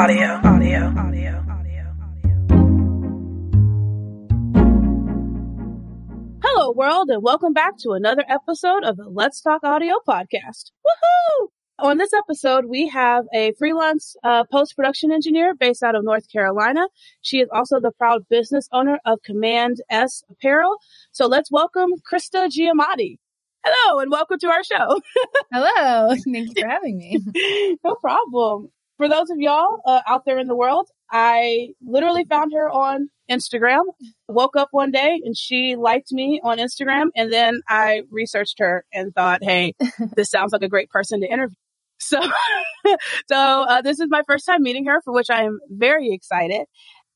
Let's audio. Audio. Audio. Hello, world, and welcome back to another episode of the Let's Talk Audio podcast. Woohoo! On this episode, we have a freelance uh, post production engineer based out of North Carolina. She is also the proud business owner of Command S Apparel. So let's welcome Krista Giamatti. Hello, and welcome to our show. Hello. Thank you for having me. no problem. For those of y'all uh, out there in the world, I literally found her on Instagram. Woke up one day and she liked me on Instagram, and then I researched her and thought, "Hey, this sounds like a great person to interview." So, so uh, this is my first time meeting her, for which I am very excited.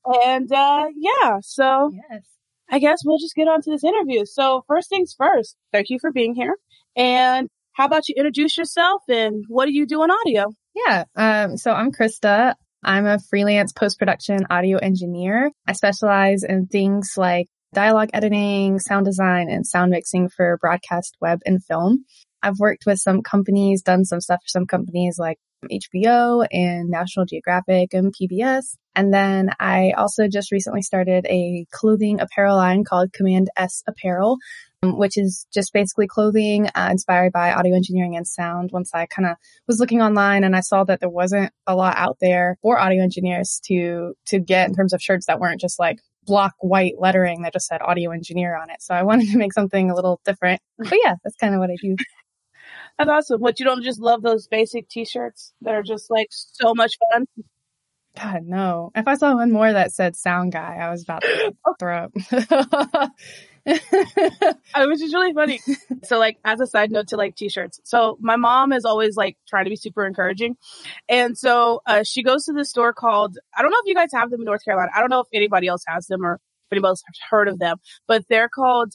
And uh, yeah, so Yes. I guess we'll just get on to this interview. So first things first, thank you for being here. And how about you introduce yourself and what do you do in audio? Yeah. Um, so I'm Krista. I'm a freelance post production audio engineer. I specialize in things like dialogue editing, sound design, and sound mixing for broadcast, web, and film. I've worked with some companies, done some stuff for some companies like HBO and National Geographic and PBS. And then I also just recently started a clothing apparel line called Command S Apparel, which is just basically clothing uh, inspired by audio engineering and sound. Once I kind of was looking online and I saw that there wasn't a lot out there for audio engineers to to get in terms of shirts that weren't just like block white lettering that just said audio engineer on it. So I wanted to make something a little different. But yeah, that's kind of what I do. That's awesome. What you don't just love those basic t-shirts that are just like so much fun. God, no. If I saw one more that said sound guy, I was about to throw up. Uh, Which is really funny. So like as a side note to like t-shirts. So my mom is always like trying to be super encouraging. And so uh, she goes to this store called, I don't know if you guys have them in North Carolina. I don't know if anybody else has them or if anybody else has heard of them, but they're called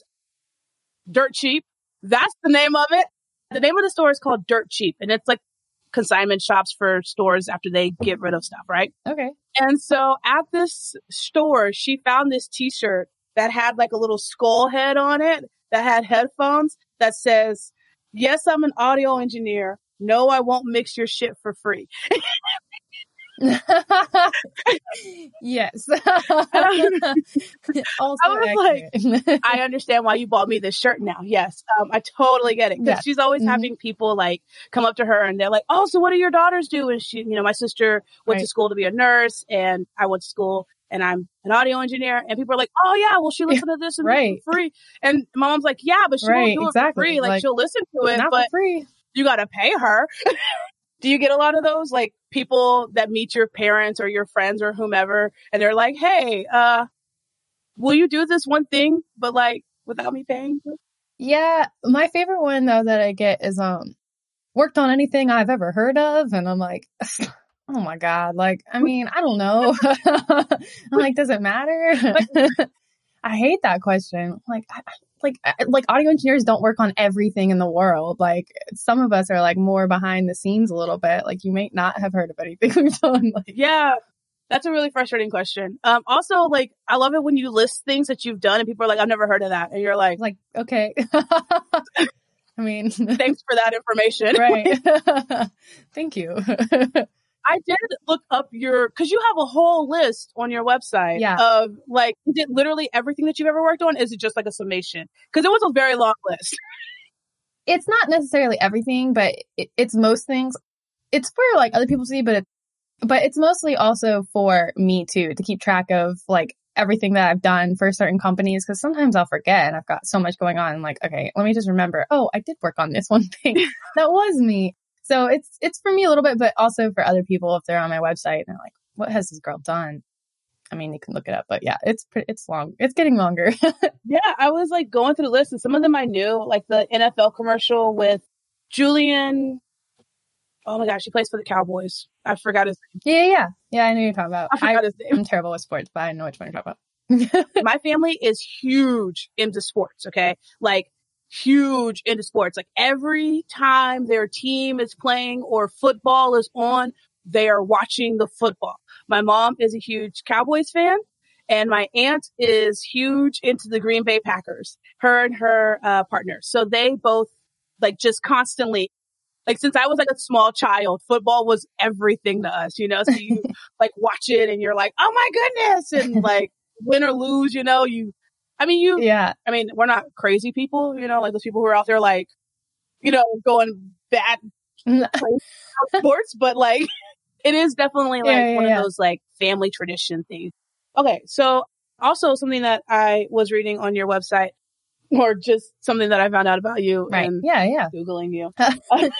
Dirt Cheap. That's the name of it. The name of the store is called Dirt Cheap and it's like consignment shops for stores after they get rid of stuff, right? okay. And so at this store, she found this t-shirt that had like a little skull head on it that had headphones that says, yes, I'm an audio engineer. No, I won't mix your shit for free. yes. also I was like. I understand why you bought me this shirt now. Yes. Um, I totally get it. Cause Yeah. she's always Mhm. having people like come up to her and they're like, Oh, so what do your daughters do? And she, you know, my sister went to school to be a nurse and I went to school and I'm an audio engineer. And people are like, Oh yeah, well, she listened to this and this Right. for free. And my mom's like, Yeah, but she Right, won't do it exactly. for free. Like, Like, she'll listen to it, but for free. you got to pay her. do you get a lot of those like people that meet your parents or your friends or whomever and they're like, Hey, uh, will you do this one thing, but like without me paying? Yeah, my favorite one though that I get is um worked on anything I've ever heard of, and I'm like, oh my god, like I mean I don't know. I'm like, does it matter? I hate that question. Like, I, like, I- like audio engineers don't work on everything in the world. Like, some of us are like more behind the scenes a little bit. Like, you may not have heard of anything we've done. Like, Yeah. That's a really frustrating question. Um, also, like, I love it when you list things that you've done and people are like, I've never heard of that. And you're like, like, okay. I mean, thanks for that information. right. Thank you. I did look up your, cause you have a whole list on your website Yeah. of like, it literally everything that you've ever worked on? Is it just like a summation? Cause it was a very long list. it's not necessarily everything, but it, it's most things. It's for like other people to see, but it, but it's mostly also for me too to keep track of like everything that I've done for certain companies because sometimes I'll forget and I've got so much going on. I'm like, okay, let me just remember. Oh, I did work on this one thing. that was me. So it's it's for me a little bit, but also for other people if they're on my website and they're like, what has this girl done? I mean, you can look it up, but yeah, it's pretty, it's long. It's getting longer. Yeah. I was like going through the list and some of them I knew, like the NFL commercial with Julian. Oh my gosh, he plays for the Cowboys. I forgot his name. yeah, yeah, yeah. I know you're talking about. I forgot I, his name. I'm terrible with sports, but I know which one you're talking about. my family is huge into sports, okay? Like huge into sports. Like every time their team is playing or football is on, they are watching the football. My mom is a huge Cowboys fan and my aunt is huge into the Green Bay Packers, her and her uh, partner. So they both like just constantly like since I was like a small child, football was everything to us, you know. So you like watch it and you're like, oh my goodness, and like win or lose, you know, you. I mean, you. Yeah. I mean, we're not crazy people, you know, like those people who are out there like, you know, going bad sports, but like it is definitely like Yeah, yeah, one yeah. of those like family tradition things. Okay, so also something that I was reading on your website, or just something that I found out about you Right. and Yeah. Yeah. googling you,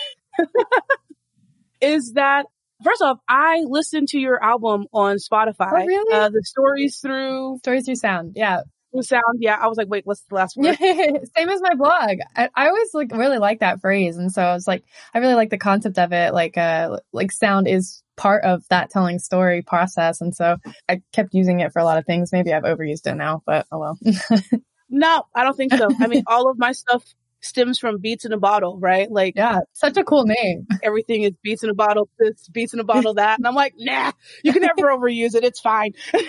is that first off, I listened to your album on Spotify. Oh, really? Uh, the stories through Stories through sound. Yeah. Sound. Yeah, I was like, wait, what's the last word? Same as my blog. I, I always like really like that phrase. And so I was like, I really like the concept of it. Like, uh, like sound is part of that telling story process. And so I kept using it for a lot of things. Maybe I've overused it now, but oh well. No, I don't think so. I mean, all of my stuff stems from Beats in a Bottle, right? Like yeah. Such a cool name. everything is Beats in a Bottle, this, Beats in a Bottle, that. And I'm like, nah, you can never overuse it. It's fine.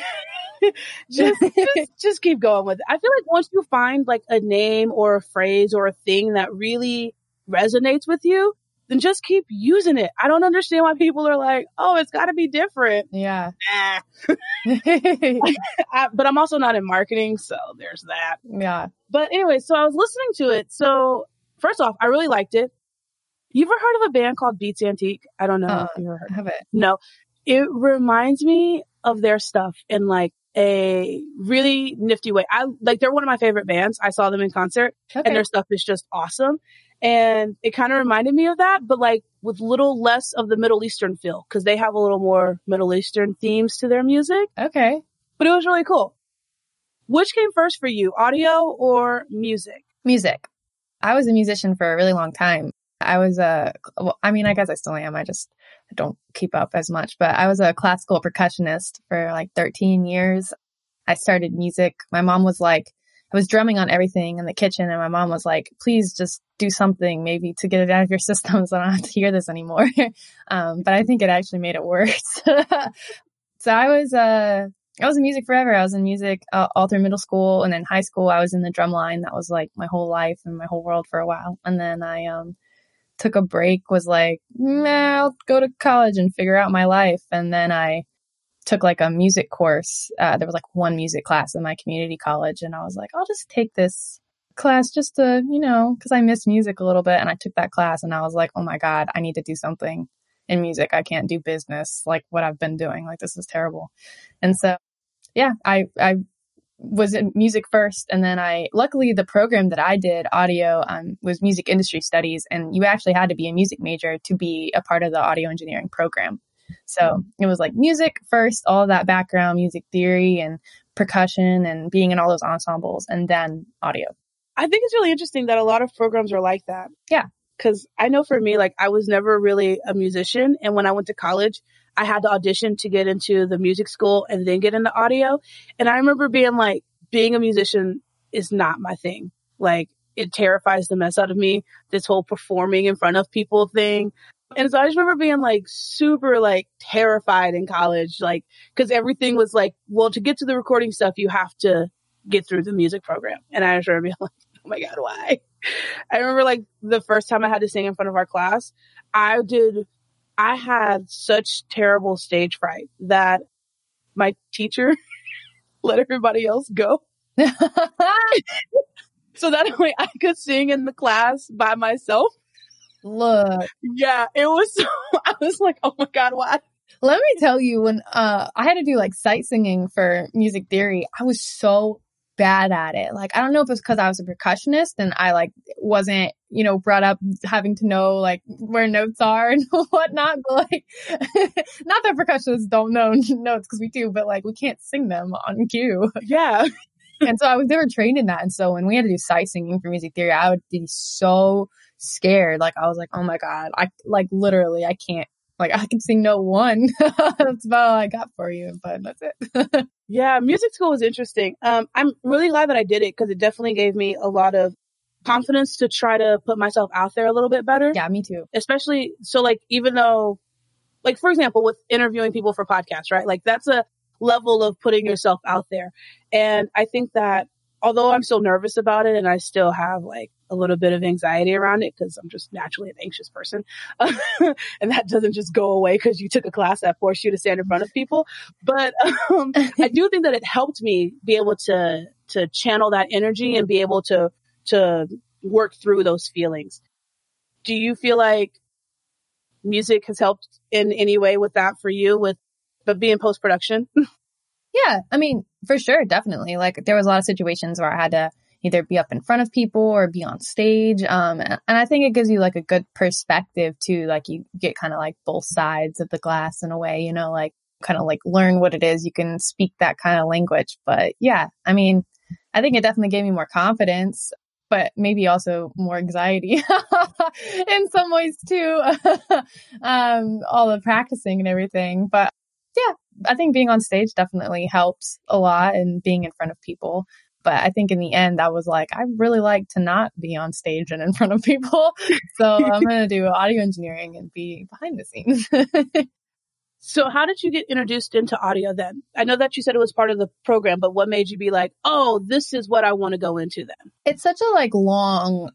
just, just, just keep going with it. I feel like once you find like a name or a phrase or a thing that really resonates with you, then just keep using it. I don't understand why people are like, oh, it's got to be different. Yeah. I, but I'm also not in marketing, so there's that. yeah. But anyway, so I was listening to it. So first off, I really liked it. You ever heard of a band called Beats Antique? I don't know Uh, if you ever heard. Have it. No, it reminds me of their stuff in like a really nifty way. I like they're one of my favorite bands. I saw them in concert Okay. and their stuff is just awesome. And it kind of reminded me of that, but like with little less of the Middle Eastern feel because they have a little more Middle Eastern themes to their music, okay. but it was really cool. Which came first for you, audio or music? Music. I was a musician for a really long time. I was a, well, I mean, I guess I still am. I just don't keep up as much, but I was a classical percussionist for like 13 years. I started music. My mom was like, I was drumming on everything in the kitchen and my mom was like, please just do something maybe to get it out of your system so I don't have to hear this anymore. um, but I think it actually made it worse. so I was, uh, I was in music forever. I was in music uh, all through middle school and then high school. I was in the drum line. That was like my whole life and my whole world for a while. And then I, um, took a break, was like, nah, I'll go to college and figure out my life. And then I took like a music course. Uh, there was like one music class in my community college. And I was like, I'll just take this class just to, you know, cause I miss music a little bit. And I took that class and I was like, oh my God, I need to do something in music. I can't do business like what I've been doing. Like this is terrible. And so, yeah, I, I was in music first. And then I, luckily the program that I did audio, um, was music industry studies. And you actually had to be a music major to be a part of the audio engineering program. So it was like music first, all that background, music theory and percussion and being in all those ensembles and then audio. I think it's really interesting that a lot of programs are like that. Yeah. Cause I know for me, like I was never really a musician. And when I went to college, I had to audition to get into the music school and then get into audio. And I remember being like, being a musician is not my thing. Like it terrifies the mess out of me. This whole performing in front of people thing. And so I just remember being like super like terrified in college, like, cause everything was like, well, to get to the recording stuff, you have to get through the music program. And I just remember being like, oh my God, why? I remember like the first time I had to sing in front of our class, I did, I had such terrible stage fright that my teacher let everybody else go. So that way I could sing in the class by myself. Look, Yeah, it was so, I was like, oh my God, why? let me tell you when uh I had to do like sight singing for music theory, I was so bad at it. Like I don't know if it's because I was a percussionist and I like wasn't, you know, brought up having to know like where notes are and whatnot, but like not that percussionists don't know notes because we do, but like we can't sing them on cue. Yeah. and so I was never trained in that. And so when we had to do sight singing for music theory, I would be so scared. Like I was like, oh my God, I like literally I can't like I can sing no one. that's about all I got for you, but that's it. Yeah, music school was interesting. Um, I'm really glad that I did it because it definitely gave me a lot of confidence to try to put myself out there a little bit better. yeah, me too. Especially, so like, even though, like, for example, with interviewing people for podcasts, right? Like, that's a level of putting yourself out there. And I think that although I'm still nervous about it and I still have like a little bit of anxiety around it because I'm just naturally an anxious person. and that doesn't just go away because you took a class that forced you to stand in front of people. But um, I do think that it helped me be able to to channel that energy and be able to to work through those feelings. Do you feel like music has helped in any way with that for you with but being post production? yeah, I mean, for sure, definitely. Like there was a lot of situations where I had to either be up in front of people or be on stage. Um, and I think it gives you like a good perspective too. Like you get kind of like both sides of the glass in a way, you know, like kind of like learn what it is. You can speak that kind of language. But yeah, I mean, I think it definitely gave me more confidence, but maybe also more anxiety in some ways too. um, all the practicing and everything. But yeah, I think being on stage definitely helps a lot and being in front of people. But I think in the end, I was like, I really like to not be on stage and in front of people. So I'm going to do audio engineering and be behind the scenes. so how did you get introduced into audio then? I know that you said it was part of the program, but what made you be like, oh, this is what I want to go into then? It's such a like long,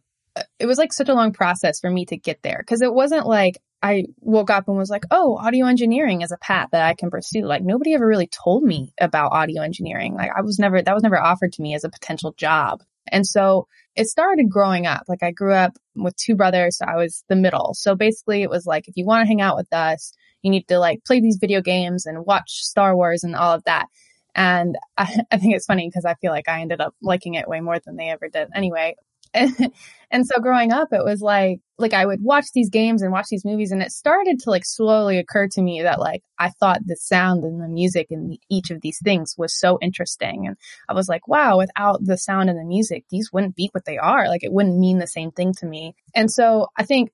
it was like such a long process for me to get there because it wasn't like I woke up and was like, oh, audio engineering is a path that I can pursue. Like nobody ever really told me about audio engineering. Like I was never, that was never offered to me as a potential job. And so it started growing up. Like I grew up with two brothers. So I was the middle. So basically it was like, if you want to hang out with us, you need to like play these video games and watch Star Wars and all of that. And I, I think it's funny because I feel like I ended up liking it way more than they ever did anyway. And, so growing up, it was like, like I would watch these games and watch these movies and it started to like slowly occur to me that like I thought the sound and the music and each of these things was so interesting. And I was like, wow, without the sound and the music, these wouldn't be what they are. Like it wouldn't mean the same thing to me. And so I think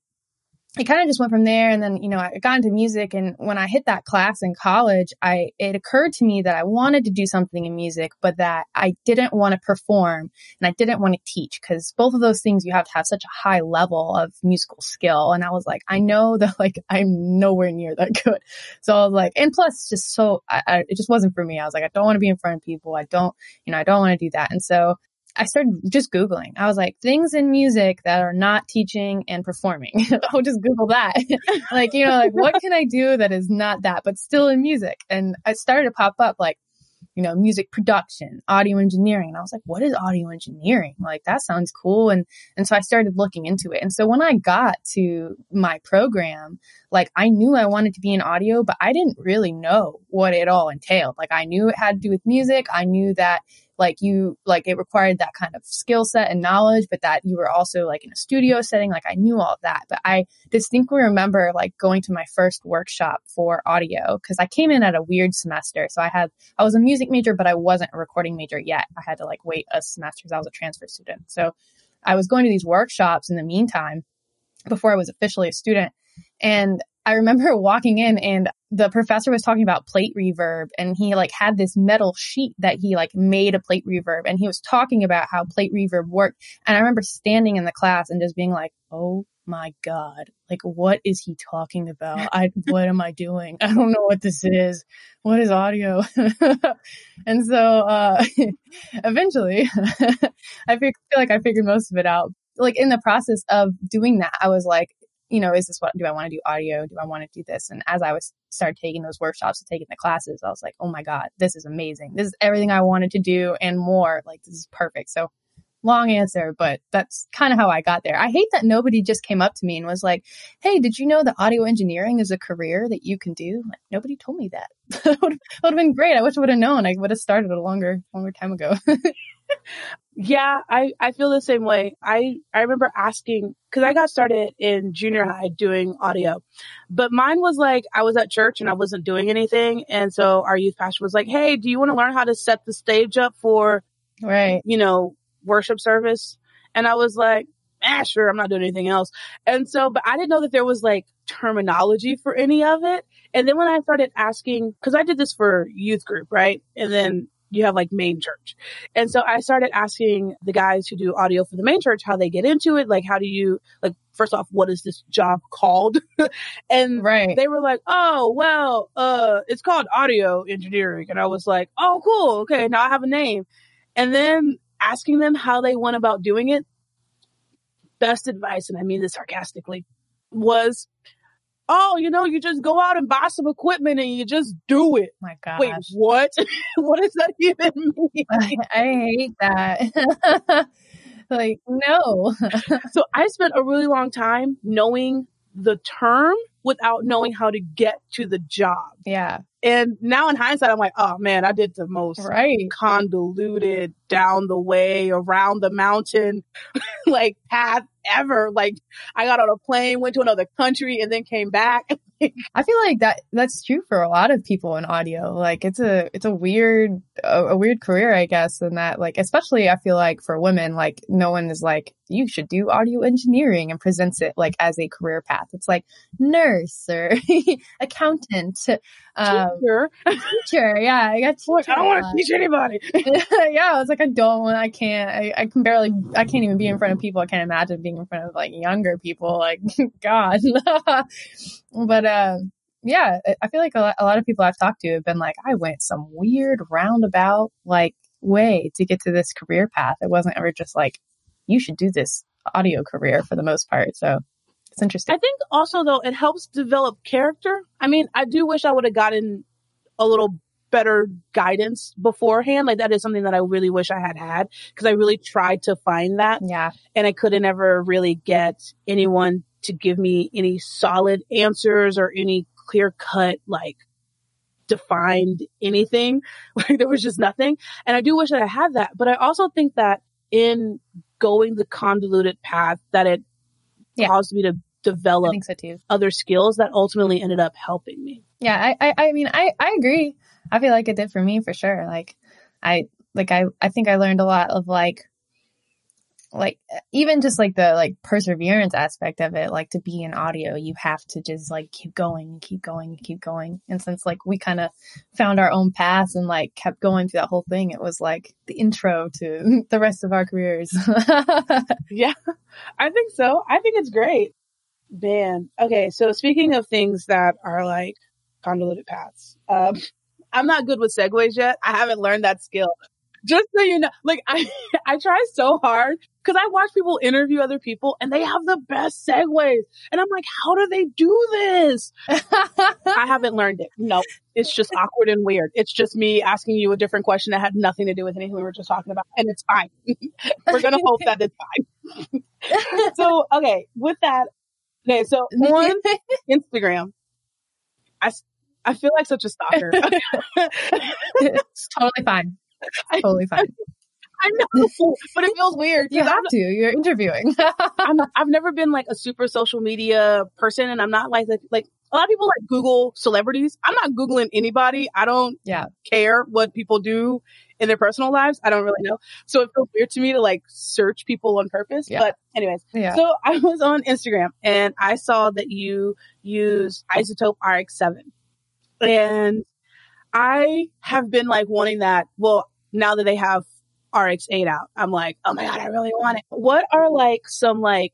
it kind of just went from there and then you know i got into music and when i hit that class in college i it occurred to me that i wanted to do something in music but that i didn't want to perform and i didn't want to teach because both of those things you have to have such a high level of musical skill and i was like i know that like i'm nowhere near that good. So i was like and plus just so I, I, it just wasn't for me. I was like i don't want to be in front of people. I don't you know i don't want to do that. And so I started just Googling. I was like, things in music that are not teaching and performing. I'll just Google that. like, you know, like what can I do that is not that, but still in music? And I started to pop up like, you know, music production, audio engineering. And I was like, what is audio engineering? Like, that sounds cool. And, and so I started looking into it. And so when I got to my program, like I knew I wanted to be in audio, but I didn't really know what it all entailed. Like I knew it had to do with music. I knew that like you like it required that kind of skill set and knowledge but that you were also like in a studio setting like i knew all of that. But i distinctly remember like going to my first workshop for audio because i came in at a weird semester. So i had i was a music major but i wasn't a recording major yet. I had to like wait a semester because i was a transfer student. So i was going to these workshops in the meantime before i was officially a student. And I remember walking in and the professor was talking about plate reverb and he like had this metal sheet that he like made a plate reverb and he was talking about how plate reverb worked. And I remember standing in the class and just being like, Oh my God, like what is he talking about? I, what am I doing? I don't know what this is. What is audio? and so, uh, eventually I feel like I figured most of it out. Like in the process of doing that, I was like, you know, is this what do I want to do audio? Do I want to do this? And as I was started taking those workshops and taking the classes, I was like, oh my God, this is amazing. This is everything I wanted to do and more. Like this is perfect. So long answer, but that's kind of how I got there. I hate that nobody just came up to me and was like, Hey, did you know that audio engineering is a career that you can do? Like, nobody told me that. that would have been great. I wish I would have known. I would have started a longer, longer time ago. Yeah, I, I feel the same way. I, I remember asking, cause I got started in junior high doing audio, but mine was like, I was at church and I wasn't doing anything. And so our youth pastor was like, Hey, do you want to learn how to set the stage up for, right, you know, worship service? And I was like, ah, sure, I'm not doing anything else. And so, but I didn't know that there was like terminology for any of it. And then when I started asking, cause I did this for youth group, right? And then you have like main church. And so I started asking the guys who do audio for the main church how they get into it. Like, how do you, like, first off, what is this job called? and right. they were like, oh, well, uh, it's called audio engineering. And I was like, oh, cool. Okay. Now I have a name. And then asking them how they went about doing it, best advice, and I mean this sarcastically, was, oh, you know, you just go out and buy some equipment and you just do it. My God. Wait, what? what does that even mean? I, I hate that. like, no. so I spent a really long time knowing the term without knowing how to get to the job. yeah. And now in hindsight, I'm like, oh man, I did the most Right. convoluted down the way around the mountain like path ever. Like I got on a plane, went to another country and then came back. I feel like that that's true for a lot of people in audio. Like it's a it's a weird a, a weird career, I guess, and that like especially I feel like for women, like no one is like you should do audio engineering and presents it like as a career path. It's like nurse or accountant, um, Sure. teacher. Yeah, I got Look, I don't want to teach anybody. yeah, I was like, I don't want, I can't, I, I can barely, I can't even be in front of people. I can't imagine being in front of like younger people. Like, God. but, um, yeah, I- I feel like a lot, a lot of people I've talked to have been like, I went some weird roundabout, like, way to get to this career path. It wasn't ever just like, you should do this audio career for the most part. So it's interesting. I think also though it helps develop character. I mean, I do wish I would have gotten a little better guidance beforehand. Like that is something that I really wish I had had because I really tried to find that Yeah. and I couldn't ever really get anyone to give me any solid answers or any clear cut like defined anything. Like there was just nothing. And I do wish that I had that, but I also think that in going the convoluted path that it Yeah. caused me to develop so other skills that ultimately ended up helping me. Yeah, I, I, I mean, I, I agree. I feel like it did for me for sure. Like, I, like, I, I think I learned a lot of like, like, even just like the like perseverance aspect of it. Like to be in audio, you have to just like keep going keep going keep going. And since like we kind of found our own paths and like kept going through that whole thing, it was like the intro to the rest of our careers. Yeah, I think so. I think it's great. Man. Okay. So speaking of things that are like convoluted paths, um, I'm not good with segues yet. I haven't learned that skill. Just so you know, like I, I try so hard because I watch people interview other people and they have the best segues. And I'm like, how do they do this? I haven't learned it. No, it's just awkward and weird. It's just me asking you a different question that had nothing to do with anything we were just talking about. And it's fine. we're going to hope that it's fine. so, okay, with that, okay, so on Instagram, I, I feel like such a stalker. it's totally fine. Totally fine. I know, but it feels weird. You have I'm, to. You're interviewing. I'm, I've never been like a super social media person, and I'm not like like a lot of people like Google celebrities. I'm not googling anybody. I don't Yeah. care what people do in their personal lives. I don't really know, so it feels weird to me to like search people on purpose. Yeah. But anyways, yeah. So I was on Instagram and I saw that you use iZotope RX7. And I have been like wanting that. Well, now that they have RX8 out, I'm like, oh my God, I really want it. What are like some like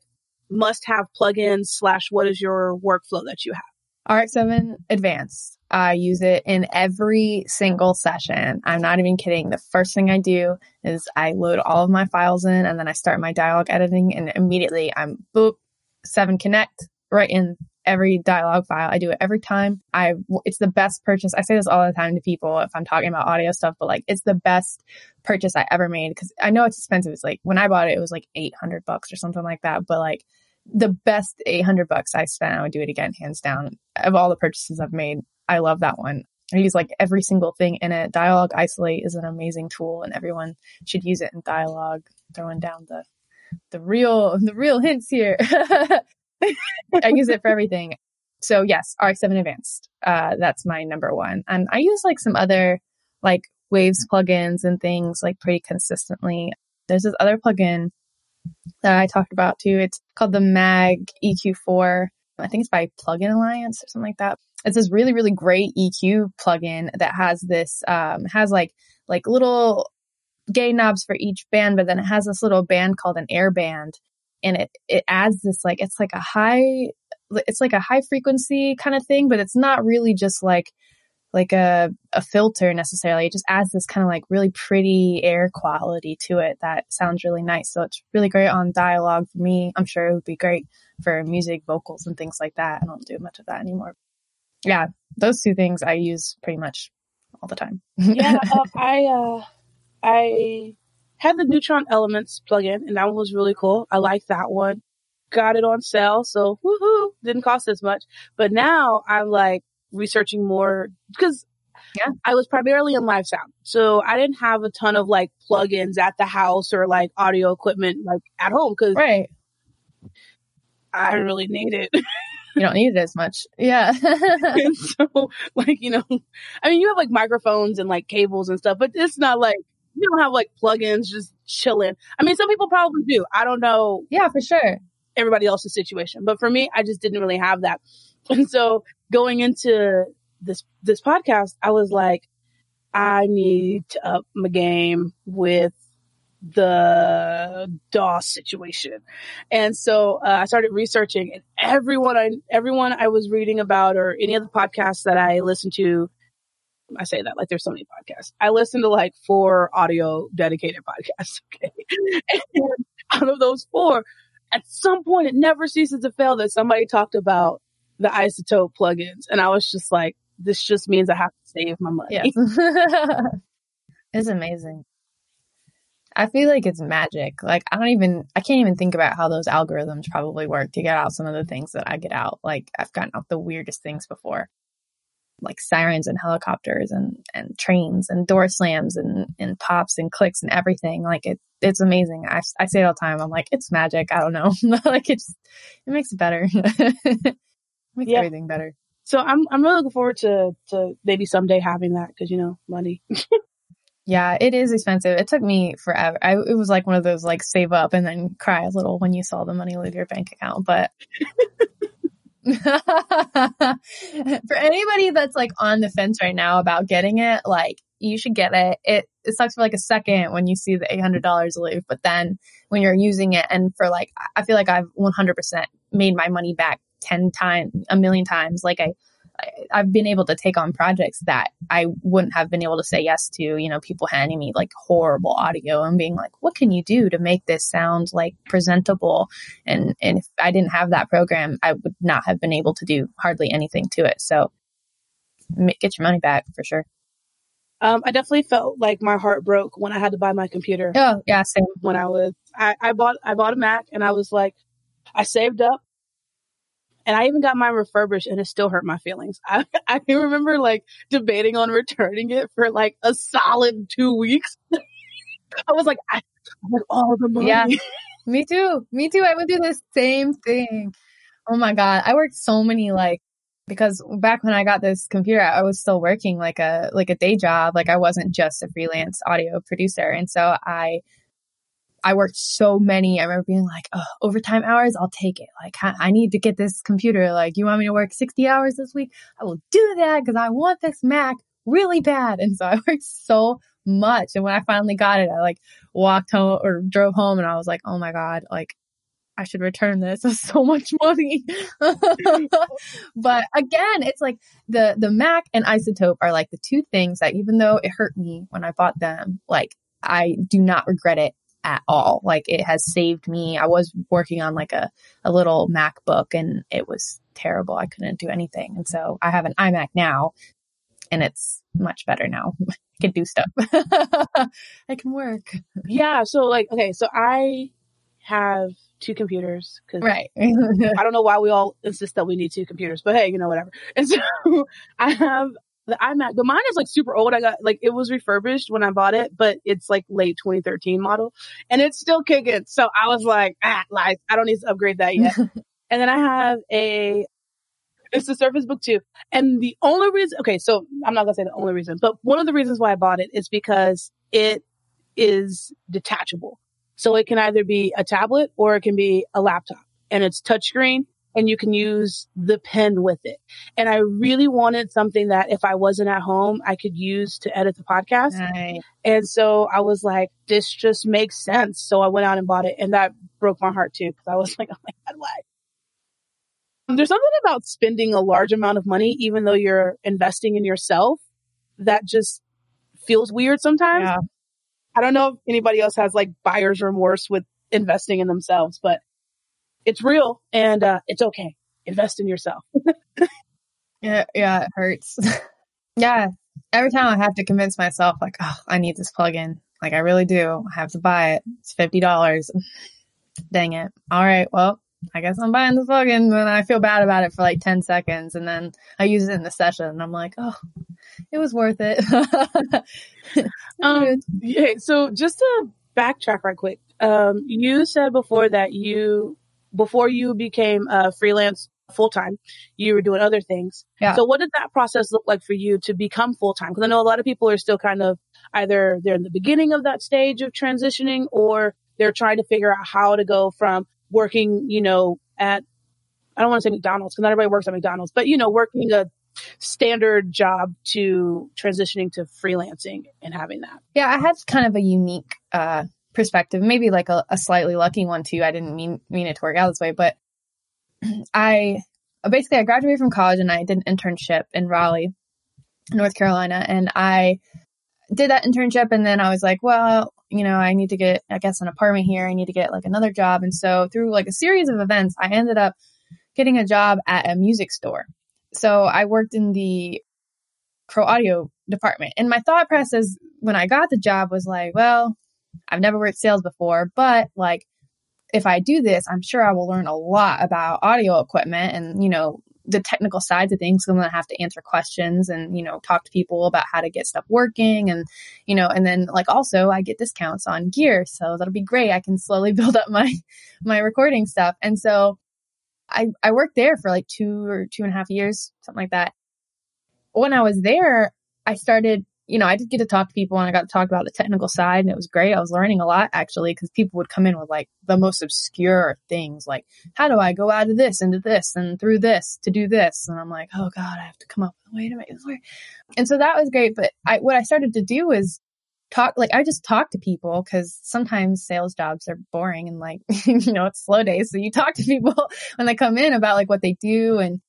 must have plugins slash what is your workflow that you have? RX7 Advanced. I use it in every single session. I'm not even kidding. The first thing I do is I load all of my files in and then I start my dialogue editing and immediately I'm boop, 7 Connect right in every dialogue file. I do it every time. I, it's the best purchase. I say this all the time to people if I'm talking about audio stuff, but like it's the best purchase I ever made because I know it's expensive. It's like when I bought it, it was like 800 bucks or something like that. But like the best 800 bucks I spent, I would do it again, hands down. Of all the purchases I've made, I love that one. I use like every single thing in it. Dialogue Isolate is an amazing tool and everyone should use it in dialogue. Throwing down the, the real, the real hints here. I use it for everything. So yes, RX7 Advanced. Uh, that's my number one. And I use like some other like Waves plugins and things like pretty consistently. There's this other plugin that I talked about too. It's called the Maag EQ4. I think it's by Plugin Alliance or something like that. It's this really, really great EQ plugin that has this, um, has like, like little gain knobs for each band, but then it has this little band called an air band and it, it adds this like, it's like a high, it's like a high frequency kind of thing, but it's not really just like like a, a filter necessarily. It just adds this kind of like really pretty air quality to it that sounds really nice. So it's really great on dialogue for me. I'm sure it would be great for music, vocals, and things like that. I don't do much of that anymore. Yeah, those two things I use pretty much all the time. yeah, uh, I uh, I had the Neutron Elements plugin, and that one was really cool. I like that one. Got it on sale, so woohoo! Didn't cost as much. But now I'm like researching more because yeah. I was primarily in live sound. So I didn't have a ton of like plugins at the house or like audio equipment like at home because right. I really need it. you don't need it as much. Yeah. so like, you know, I mean, you have like microphones and like cables and stuff, but it's not like you don't have like plugins just chilling. I mean, some people probably do. I don't know. Yeah, for sure. Everybody else's situation. But for me, I just didn't really have that. And so going into this this podcast, I was like, I need to up my game with the DAW situation. And so uh, I started researching and everyone I everyone I was reading about or any of the podcasts that I listened to I say that like there's so many podcasts. I listen to like four audio dedicated podcasts. Okay. and out of those four, at some point it never ceases to fail that somebody talked about the iZotope plugins. And I was just like, this just means I have to save my money. Yes. it's amazing. I feel like it's magic. Like I don't even I can't even think about how those algorithms probably work to get out some of the things that I get out. Like I've gotten out the weirdest things before. Like sirens and helicopters and, and trains and door slams and, and pops and clicks and everything. Like it, it's amazing. I, I say it all the time. I'm like, it's magic. I don't know. like it's, it makes it better. Makes yeah. everything better. So I'm I'm really looking forward to to maybe someday having that because you know money. yeah, it is expensive. It took me forever. I, it was like one of those like save up and then cry a little when you saw the money leave your bank account. But for anybody that's like on the fence right now about getting it, like you should get it. It it sucks for like a second when you see the eight hundred dollars leave, but then when you're using it and for like I feel like I've one hundred percent made my money back 10 times, a million times. Like I, I've been able to take on projects that I wouldn't have been able to say yes to, you know, people handing me like horrible audio and being like, what can you do to make this sound like presentable? And, and if I didn't have that program, I would not have been able to do hardly anything to it. So get your money back for sure. Um, I definitely felt like my heart broke when I had to buy my computer. Oh, yeah, same. When I was, I, I bought, I bought a Mac and I was like, I saved up and I even got mine refurbished and it still hurt my feelings. I, I remember like debating on returning it for like a solid two weeks. I was like, I, want all the money. Yeah, me too. Me too. I would do the same thing. Oh my God. I worked so many like, because back when I got this computer, I was still working like a, like a day job. Like I wasn't just a freelance audio producer. And so I I worked so many. I remember being like, oh, overtime hours, I'll take it. Like, I need to get this computer. Like, you want me to work 60 hours this week? I will do that because I want this Mac really bad. And so I worked so much. And when I finally got it, I like walked home or drove home and I was like, oh my God, like, I should return this. It's so much money. but again, it's like the, the Mac and iZotope are like the two things that even though it hurt me when I bought them, like I do not regret it at all. Like it has saved me. I was working on like a, a little MacBook and it was terrible. I couldn't do anything. And so I have an iMac now and it's much better now. I can do stuff. I can work. Yeah. So like, okay. So I have two computers because right. I don't know why we all insist that we need two computers, but hey, you know, whatever. And so I have the iMac, but mine is like super old. I got like it was refurbished when I bought it, but it's like late 2013 model, and it's still kicking. So I was like, ah, like I don't need to upgrade that yet. and then I have a it's the Surface Book 2. And the only reason, okay, so I'm not gonna say the only reason, but one of the reasons why I bought it is because it is detachable. So it can either be a tablet or it can be a laptop and it's touchscreen and you can use the pen with it. And I really wanted something that if I wasn't at home, I could use to edit the podcast. Right. And so I was like, this just makes sense. So I went out and bought it and that broke my heart too. Cause I was like, oh my God, why? There's something about spending a large amount of money, even though you're investing in yourself, that just feels weird sometimes. Yeah. I don't know if anybody else has like buyer's remorse with investing in themselves, but it's real and uh, it's okay. Invest in yourself. Yeah, yeah, it hurts. yeah. Every time I have to convince myself, like, oh, I need this plugin. Like, I really do. I have to buy it. It's $50. Dang it. All right. Well, I guess I'm buying the plugin. Then I feel bad about it for like 10 seconds. And then I use it in the session and I'm like, oh, it was worth it. Um, okay, so just to backtrack right quick, um, you said before that you, before you became a freelance full time, you were doing other things. Yeah. So what did that process look like for you to become full time? Because I know a lot of people are still kind of either they're in the beginning of that stage of transitioning or they're trying to figure out how to go from working, you know, at, I don't want to say McDonald's because not everybody works at McDonald's, but you know, working a standard job to transitioning to freelancing and having that. yeah, I had kind of a unique, uh, perspective, maybe like a, a slightly lucky one too. I didn't mean, mean it to work out this way, but I basically I graduated from college and I did an internship in Raleigh, North Carolina, and I did that internship and then I was like, well, you know, I need to get I guess an apartment here. I need to get like another job. And so through like a series of events, I ended up getting a job at a music store. So I worked in the pro audio department. And my thought process when I got the job was like, well, I've never worked sales before, but like if I do this, I'm sure I will learn a lot about audio equipment and, you know, the technical sides of things. So I'm going to have to answer questions and, you know, talk to people about how to get stuff working. And, you know, and then like also I get discounts on gear. So that'll be great. I can slowly build up my, my recording stuff. And so I, I worked there for like two or two and a half years, something like that. When I was there, I started you know, I did get to talk to people and I got to talk about the technical side and it was great. I was learning a lot actually because people would come in with like the most obscure things like, how do I go out of this into this and through this to do this? And I'm like, oh God, I have to come up with a way to make this work. And so that was great. But I, what I started to do was talk, like I just talk to people because sometimes sales jobs are boring and like, you know, it's slow days. So you talk to people when they come in about like what they do and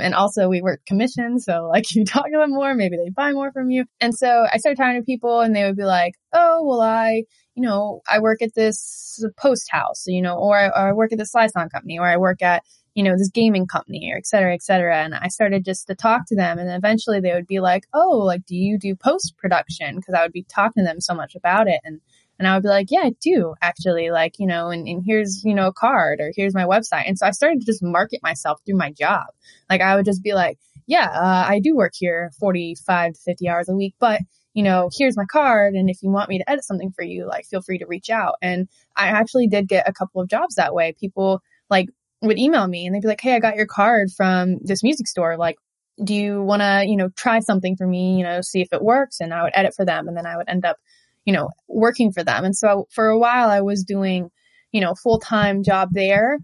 and also we work commission. So like you talk to them more, maybe they buy more from you. And so I started talking to people and they would be like, Oh, well, I, you know, I work at this post house, you know, or I, or I work at this liaison company or I work at, you know, this gaming company or et cetera, et cetera. And I started just to talk to them. And eventually they would be like, Oh, like, do you do post production? Cause I would be talking to them so much about it. And and I would be like, yeah, I do actually like, you know, and, and here's, you know, a card or here's my website. And so I started to just market myself through my job. Like I would just be like, yeah, uh, I do work here 45 to 50 hours a week, but you know, here's my card. And if you want me to edit something for you, like feel free to reach out. And I actually did get a couple of jobs that way. People like would email me and they'd be like, Hey, I got your card from this music store. Like, do you want to, you know, try something for me, you know, see if it works? And I would edit for them. And then I would end up you know, working for them. And so for a while I was doing, you know, full time job there.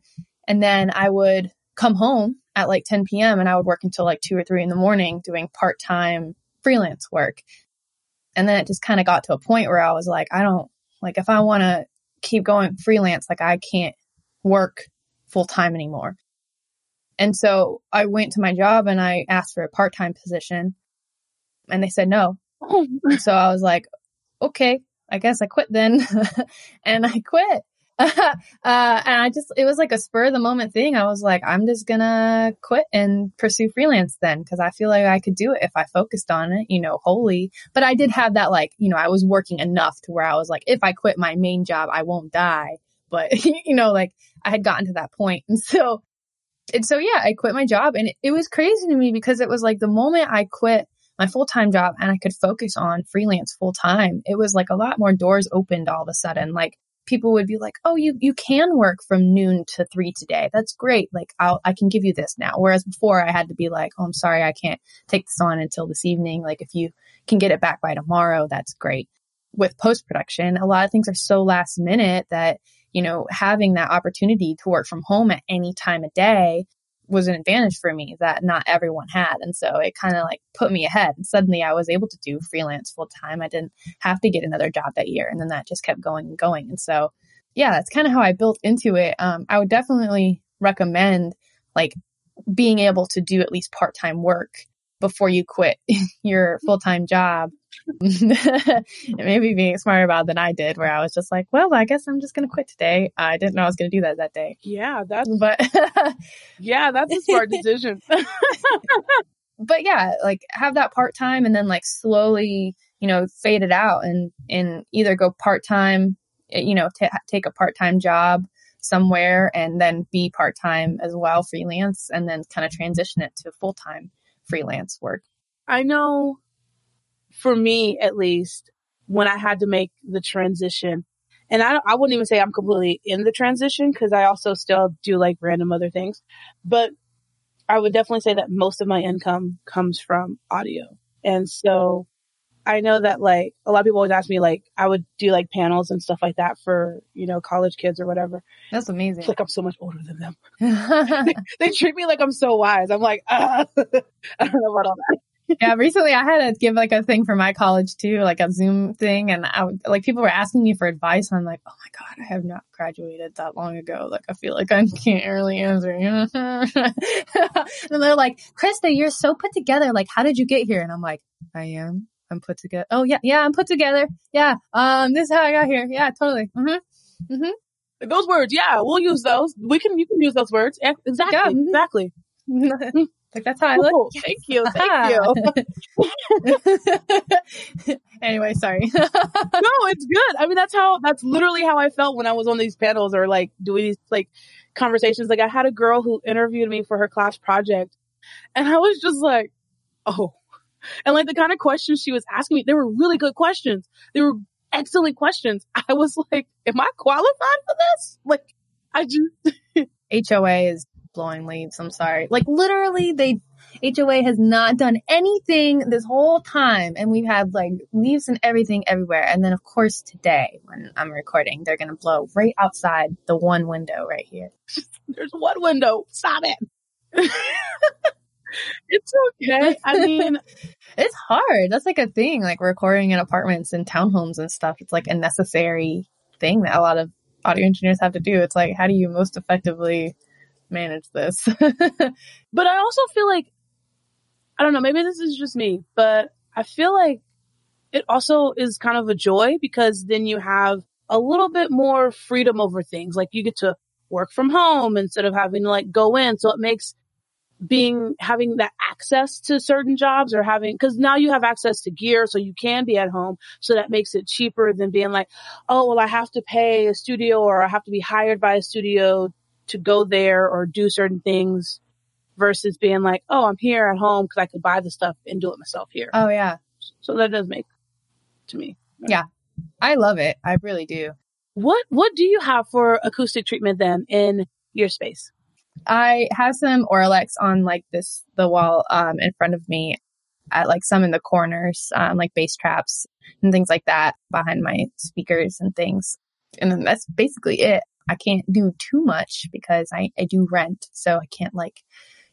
And then I would come home at like 10 p.m. and I would work until like two or three in the morning doing part time freelance work. And then it just kind of got to a point where I was like, I don't like if I want to keep going freelance, like I can't work full time anymore. And so I went to my job and I asked for a part time position and they said no. so I was like, okay, I guess I quit then. and I quit. uh, and I just, it was like a spur of the moment thing. I was like, I'm just gonna quit and pursue freelance then because I feel like I could do it if I focused on it, you know, wholly. But I did have that, like, you know, I was working enough to where I was like, if I quit my main job, I won't die. But, you know, like I had gotten to that point. And so, and so, yeah, I quit my job and it, it was crazy to me because it was like the moment I quit my full time job and I could focus on freelance full time, it was like a lot more doors opened all of a sudden. Like people would be like, "Oh, you you can work from noon to 3 today. That's great. Like I'll I can give you this now." Whereas before I had to be like, "Oh, I'm sorry, I can't take this on until this evening. Like if you can get it back by tomorrow, that's great." With post production, a lot of things are so last minute that, you know, having that opportunity to work from home at any time of day was an advantage for me that not everyone had. And so it kind of like put me ahead. And suddenly I was able to do freelance full time. I didn't have to get another job that year. And then that just kept going and going. And so, yeah, that's kind of how I built into it. Um, I would definitely recommend like being able to do at least part time work before you quit your full time job. Maybe being smarter about than I did, where I was just like, well, I guess I'm just going to quit today. I didn't know I was going to do that that day. Yeah, that's But, yeah, that's a smart decision. but yeah, like have that part time and then like slowly, you know, fade it out and, and either go part time, eh, you know, t- take a part time job somewhere and then be part time as well, freelance, and then kind of transition it to full time freelance work. I know for me at least, when I had to make the transition, and I, I wouldn't even say I'm completely in the transition because I also still do like random other things, but I would definitely say that most of my income comes from audio. And so I know that like a lot of people always ask me like I would do like panels and stuff like that for, you know, college kids or whatever. That's amazing. It's like I'm so much older than them. they treat me like I'm so wise. I'm like, I don't know about all that. Yeah, recently I had to give like a thing for my college too, like a Zoom thing, and I would, like people were asking me for advice. And I'm like, oh my god, I have not graduated that long ago. Like I feel like I can't really answer. and they're like, Krista, you're so put together. Like, how did you get here? And I'm like, I am. I'm put together. Oh yeah, yeah, I'm put together. Yeah, um, this is how I got here. Yeah, totally. Mm-hmm. Mm-hmm. Those words, yeah, we'll use those. We can, you can use those words. Exactly, Yeah, mhm. exactly. like that's how I look. Cool. Thank you, thank you. anyway, sorry. no, it's good. I mean, that's how, that's literally how I felt when I was on these panels or like doing these like conversations. Like I had a girl who interviewed me for her class project and I was just like, oh, and like the kind of questions she was asking me, they were really good questions. They were excellent questions. I was like, am I qualified for this? Like, I just, HOA is blowing leaves. I'm sorry. Like literally they HOA has not done anything this whole time and we've had like leaves and everything everywhere. And then of course today when I'm recording, they're going to blow right outside the one window right here. there's one window. Stop it. it's okay. I mean, It's hard. That's like a thing, like recording in apartments and townhomes and stuff. It's like a necessary thing that a lot of audio engineers have to do. It's like, how do you most effectively manage this? but I also feel like, I don't know, maybe this is just me, but I feel like it also is kind of a joy because then you have a little bit more freedom over things. Like you get to work from home instead of having to like go in. So it makes being, having that access to certain jobs or having, cause now you have access to gear so you can be at home. So that makes it cheaper than being like, oh, well, I have to pay a studio or I have to be hired by a studio to go there or do certain things versus being like, oh, I'm here at home because I could buy the stuff and do it myself here. oh yeah. So that does make to me. Yeah. I love it. I really do. What what do you have for acoustic treatment then in your space? I have some Auralex on like this, the wall, um, in front of me at like some in the corners, um, like bass traps and things like that behind my speakers and things. And then that's basically it. I can't do too much because I, I do rent. So I can't like,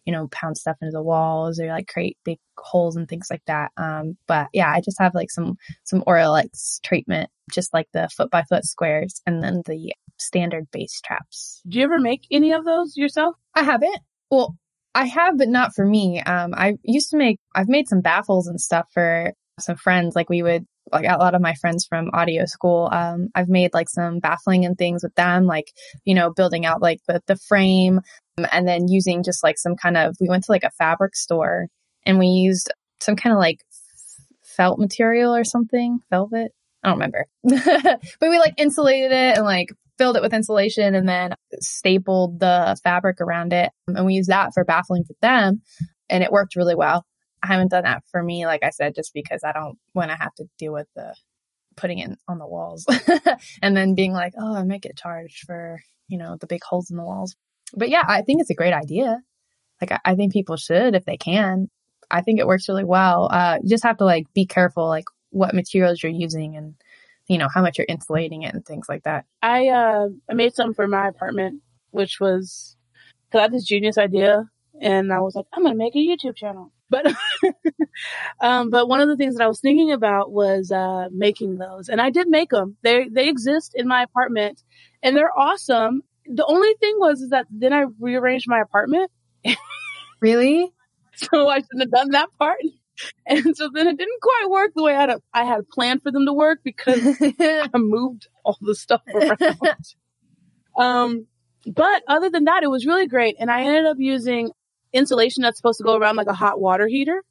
you know, pound stuff into the walls or like create big holes and things like that. Um, but yeah, I just have like some, some Auralex treatment, just like the foot by foot squares and then the standard bass traps. Do you ever make any of those yourself? I haven't. Well, I have, but not for me. Um, I used to make, I've made some baffles and stuff for some friends. Like we would, like a lot of my friends from audio school, um, I've made like some baffling and things with them, like, you know, building out like the, the frame um, and then using just like some kind of, we went to like a fabric store and we used some kind of like felt material or something, velvet. I don't remember, but we like insulated it and like filled it with insulation and then stapled the fabric around it. And we used that for baffling for them and it worked really well. I haven't done that for me, like I said, just because I don't want to have to deal with the putting it on the walls and then being like, oh, I might get charged for, you know, the big holes in the walls. But yeah, I think it's a great idea. Like, I, I think people should if they can. I think it works really well. Uh, you just have to like be careful, like what materials you're using and, you know, how much you're insulating it and things like that. I uh I made some for my apartment, which was because I had this genius idea, and I was like, I'm gonna make a YouTube channel. But um, but one of the things that I was thinking about was uh making those, and I did make them. They they exist in my apartment, and they're awesome. The only thing was is that then I rearranged my apartment. Really? So I shouldn't have done that part. And so then it didn't quite work the way I had, a, I had planned for them to work because I moved all the stuff around. um, but other than that, it was really great. And I ended up using insulation that's supposed to go around like a hot water heater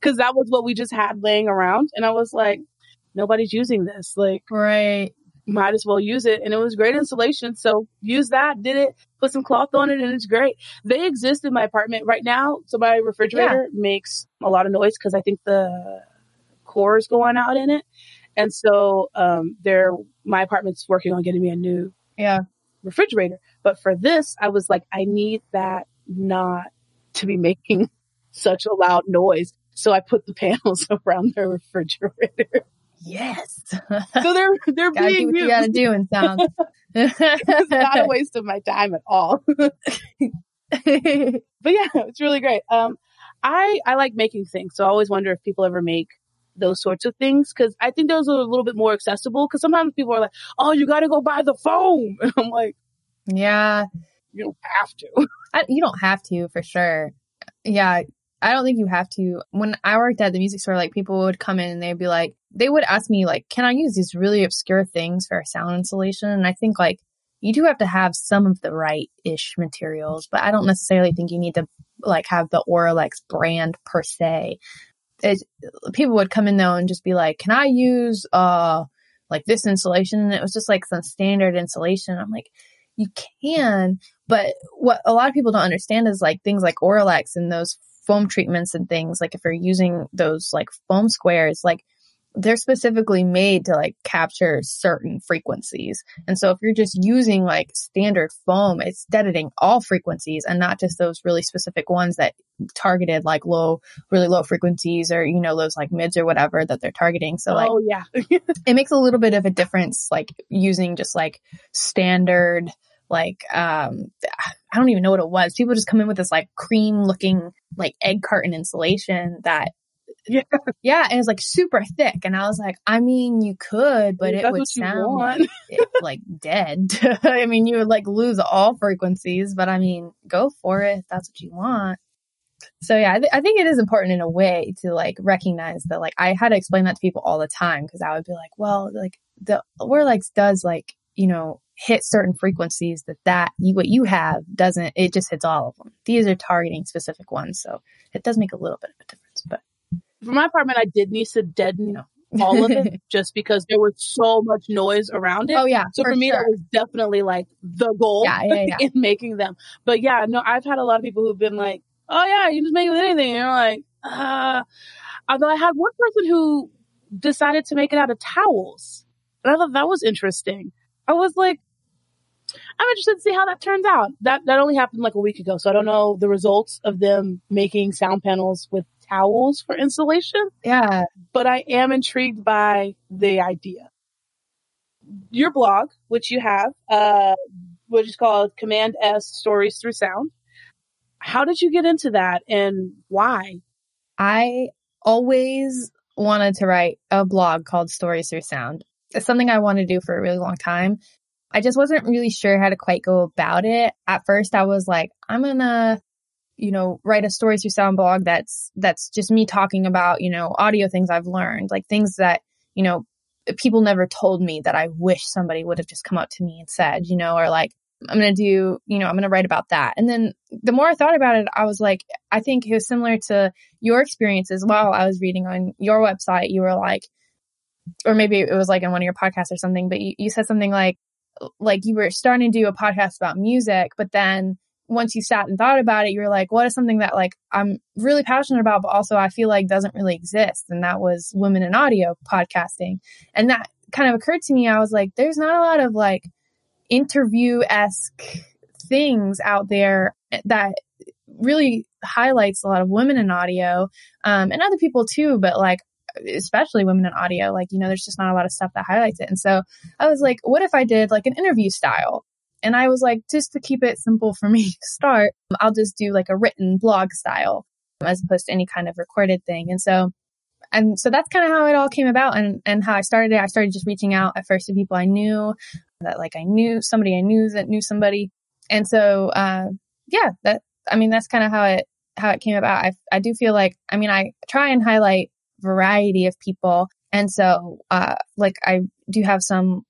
because that was what we just had laying around. And I was like, nobody's using this. Like, right. might as well use it. And it was great insulation. So use that, did it, put some cloth on it, and it's great. They exist in my apartment right now. So my refrigerator makes a lot of noise because I think the core is going out in it. And so um they're my apartment's working on getting me a new Yeah. refrigerator. But for this, I was like, I need that not to be making such a loud noise. So I put the panels around the refrigerator. Yes. So they're they're gotta do being what you used. gotta do in sound. it's not a waste of my time at all. but yeah, it's really great. Um, I I like making things, so I always wonder if people ever make those sorts of things because I think those are a little bit more accessible. Because sometimes people are like, "Oh, you got to go buy the foam," and I'm like, yeah. "You don't have to." I, you don't have to for sure. Yeah. I don't think you have to. When I worked at the music store, like people would come in and they'd be like, they would ask me like, can I use these really obscure things for sound insulation? And I think like you do have to have some of the right ish materials, but I don't necessarily think you need to like have the Auralex brand per se. It, people would come in though and just be like, can I use, uh, like this insulation? And it was just like some standard insulation. I'm like, you can, but what a lot of people don't understand is like things like Auralex and those foam treatments and things, like if you're using those like foam squares, like they're specifically made to like capture certain frequencies. And so if you're just using like standard foam, it's deadening all frequencies and not just those really specific ones that targeted like low, really low frequencies or, you know, those like mids or whatever that they're targeting. So like oh yeah, it makes a little bit of a difference like using just like standard like um I don't even know what it was. People just come in with this like cream looking like egg carton insulation that Yeah. Yeah, and it's like super thick and I was like, I mean, you could, but it would sound like, it, like dead. I mean, you would like lose all frequencies, but I mean, go for it that's what you want. So yeah, I, th- I think it is important in a way to like recognize that like I had to explain that to people all the time because I would be like, well, like the Auralex does like, you know, hit certain frequencies that that you, what you have doesn't, it just hits all of them. These are targeting specific ones. So it does make a little bit of a difference, but For my apartment, I did need to deaden you know. all of it just because there was so much noise around it. oh yeah. So for, me, sure. that was definitely like the goal Yeah, yeah, yeah. in making them. But yeah, no, I've had a lot of people who've been like, "Oh yeah, you just make it with anything." And you're like, uh. Although I had one person who decided to make it out of towels, and I thought that was interesting. I was like, I'm interested to see how that turns out. That that only happened like a week ago, so I don't know the results of them making sound panels with towels for insulation yeah. but I am intrigued by the idea. Your blog, which you have, uh, which is called Command S Stories Through Sound. How did you get into that and why? I always wanted to write a blog called Stories Through Sound. It's something I wanted to do for a really long time. I just wasn't really sure how to quite go about it. At first I was like, I'm gonna, you know, write a story Through Sound blog that's, that's just me talking about, you know, audio things I've learned, like things that, you know, people never told me that I wish somebody would have just come up to me and said, you know, or like, I'm to do, you know, I'm to write about that. And then the more I thought about it, I was like, I think it was similar to your experience as well. I was reading on your website, you were like, or maybe it was like in one of your podcasts or something, but you, you said something like, like you were starting to do a podcast about music, but then once you sat and thought about it, you were like, what is something that like I'm really passionate about, but also I feel like doesn't really exist? And that was women in audio podcasting. And that kind of occurred to me. I was like, there's not a lot of like interview esque things out there that really highlights a lot of women in audio, um, and other people too, but like, especially women in audio, like, you know, there's just not a lot of stuff that highlights it. And so I was like, what if I did like an interview style? And I was like, just to keep it simple for me to start, I'll just do like a written blog style as opposed to any kind of recorded thing. And so, and so that's kind of how it all came about and, and how I started it. I started just reaching out at first to people I knew that like I knew somebody I knew that knew somebody. And so, uh, yeah, that, I mean, that's kind of how it, how it came about. I, I do feel like, I mean, I try and highlight variety of people. And so, uh, like I do have some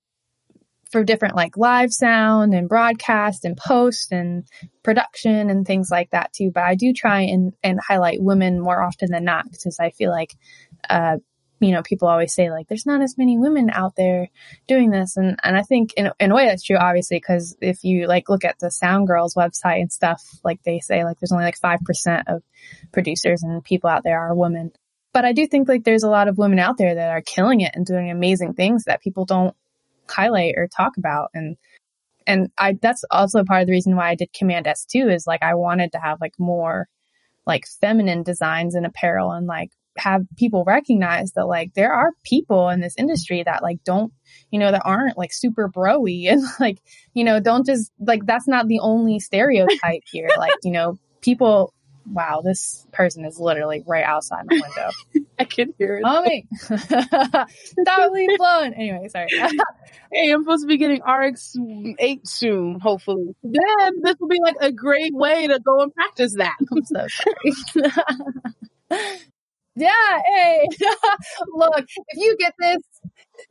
for different like live sound and broadcast and post and production and things like that too. But I do try and, and highlight women more often than not because I feel like, uh, you know, people always say like, there's not as many women out there doing this. And, and I think in, in a way that's true, obviously, because if you like look at the Sound Girls website and stuff, like they say, like there's only like 5% of producers and people out there are women. But I do think like there's a lot of women out there that are killing it and doing amazing things that people don't highlight or talk about. And, and I, that's also part of the reason why I did Command S2 is like I wanted to have like more like feminine designs and apparel and like have people recognize that like there are people in this industry that like don't you know that aren't like super broy and like you know don't just like that's not the only stereotype here like you know people wow this person is literally right outside my window I can hear it. mommy stop leaving blowing anyway sorry Hey, I'm supposed to be getting RX eight soon, hopefully. Then this will be like a great way to go and practice that. i'm so sorry Yeah, hey, look, if you get this,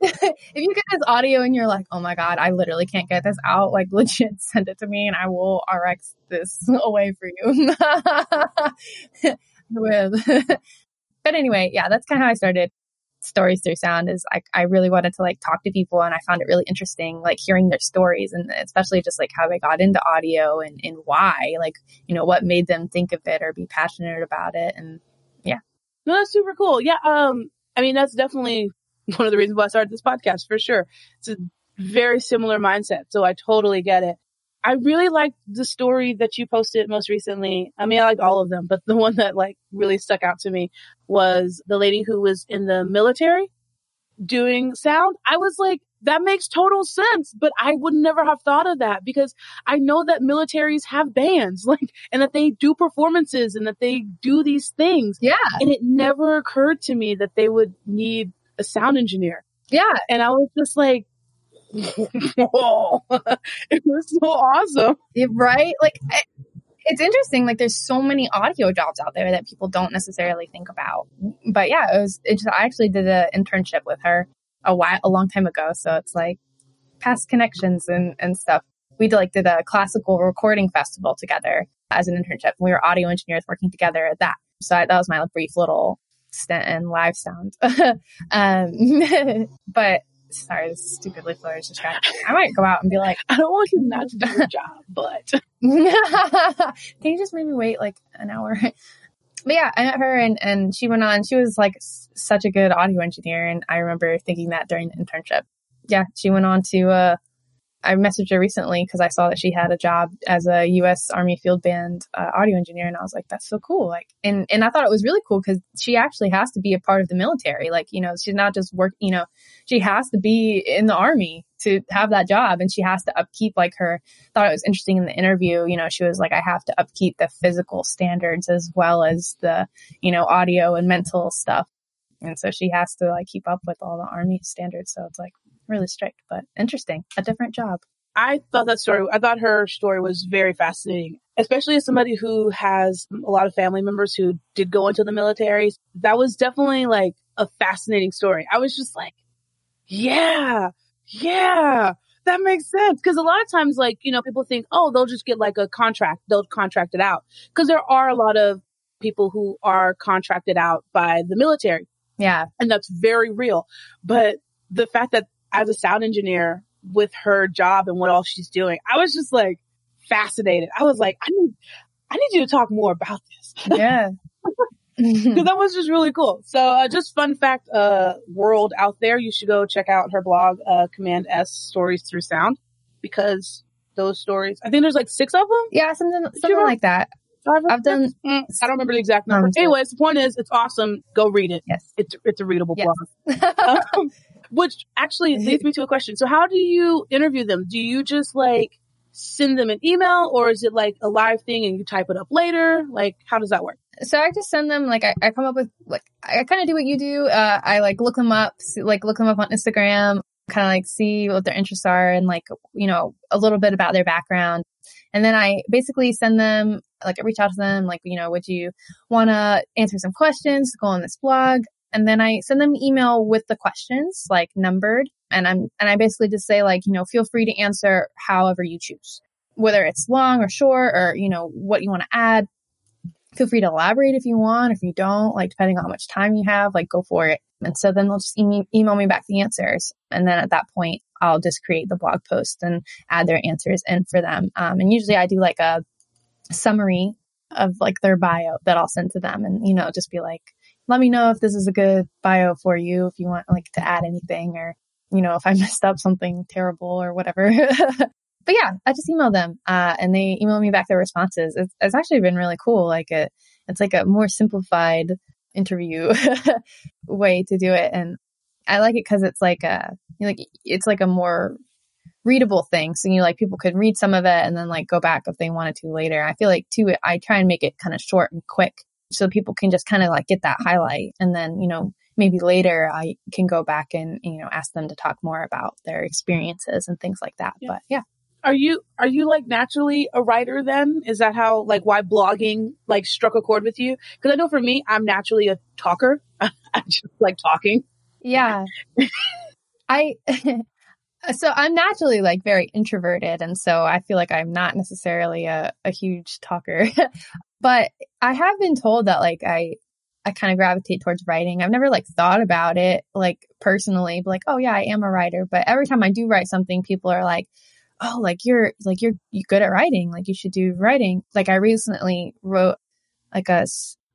if you get this audio and you're like, oh my God, I literally can't get this out, like legit send it to me and I will RX this away for you. With, but anyway, yeah, that's kind of how I started stories through sound is I, I really wanted to like talk to people and I found it really interesting, like hearing their stories and especially just like how they got into audio and, and why, like, you know, what made them think of it or be passionate about it. And No, that's super cool. Yeah. Um, I mean, that's definitely one of the reasons why I started this podcast for sure. It's a very similar mindset. So I totally get it. I really liked the story that you posted most recently. I mean, I like all of them, but the one that like really stuck out to me was the lady who was in the military doing sound. I was like, that makes total sense, but I would never have thought of that because I know that militaries have bands, like, and that they do performances and that they do these things. yeah, And it never occurred to me that they would need a sound engineer. yeah, And I was just like, whoa, it was so awesome. Right? Like, I- it's interesting. Like, there's so many audio jobs out there that people don't necessarily think about. But yeah, it was. It just, I actually did an internship with her a while, a long time ago. So it's like past connections and and stuff. We did, like did a classical recording festival together as an internship. We were audio engineers working together at that. So I, that was my brief little stint in live sound. um, but sorry, this stupid flare is distracting. I might go out and be like. I don't want you not to do your job, but Can you just maybe wait like an hour? But yeah, I met her and, and she went on. She was like s- such a good audio engineer. And I remember thinking that during the internship. Yeah, she went on to, uh, I messaged her recently because I saw that she had a job as a U.S. Army Field Band uh, audio engineer, and I was like, "That's so cool!" Like, and and I thought it was really cool because she actually has to be a part of the military. Like, you know, she's not just work. You know, she has to be in the army to have that job, and she has to upkeep like her. Thought it was interesting in the interview. You know, she was like, "I have to upkeep the physical standards as well as the you know audio and mental stuff." And so she has to like keep up with all the army standards. So it's like really strict, but interesting. A different job. I thought that story, I thought her story was very fascinating, especially as somebody who has a lot of family members who did go into the military. That was definitely like a fascinating story. I was just like, yeah, yeah, that makes sense. Cause a lot of times, like, you know, people think, oh, they'll just get like a contract, they'll contract it out. Cause there are a lot of people who are contracted out by the military Yeah. and that's very real. But the fact that as a sound engineer with her job and what all she's doing, I was just like fascinated. I was like, I need, I need you to talk more about this Yeah. because that was just really cool. So, uh, just fun fact, uh, world out there, you should go check out her blog, uh, Command S Stories Through Sound because those stories, I think there's like six of them. yeah, something something Sure. like that. I've done Mm, I don't remember the exact number. Um, Anyways, the point is, it's awesome. Go read it. yes. It's it's a readable Yes. blog. um, which actually leads me to a question. So how do you interview them? Do you just like send them an email or is it like a live thing and you type it up later? Like how does that work? so I just send them like I, I come up with like I kind of do what you do. Uh, I like look them up, see, like look them up on Instagram, kind of like see what their interests are and like you know a little bit about their background, and then I basically send them Like I reach out to them, like, you know, would you want to answer some questions go on this blog? And then I send them email with the questions, like numbered. And I'm, and I basically just say like, you know, feel free to answer however you choose, whether it's long or short or, you know, what you want to add. Feel free to elaborate if you want. If you don't, like, depending on how much time you have, like, go for it. And so then they'll just e- email me back the answers. And then at that point, I'll just create the blog post and add their answers in for them. Um, and usually I do like a summary of like their bio that I'll send to them and, you know, just be like, let me know if this is a good bio for you, if you want like to add anything or, you know, if I messed up something terrible or whatever. but yeah, I just emailed them, uh, and they emailed me back their responses. It's, it's actually been really cool. Like it, it's like a more simplified interview way to do it. And I like it because it's like a, like, it's like a more readable thing. So, you know, like people could read some of it and then like go back if they wanted to later. I feel like too, I try and make it kind of short and quick so people can just kind of like get that highlight and then, you know, maybe later I can go back and, you know, ask them to talk more about their experiences and things like that. Yeah. But yeah. Are you are you like naturally a writer then? Is that how like why blogging like struck a chord with you? Because I know for me, I'm naturally a talker. I just like talking. Yeah. I so I'm naturally like very introverted and so I feel like I'm not necessarily a, a huge talker. but I have been told that like I I kind of gravitate towards writing. I've never like thought about it like personally, but like, oh yeah, I am a writer. But every time I do write something, people are like, oh, like you're like you're, you're good at writing. Like you should do writing. Like I recently wrote like a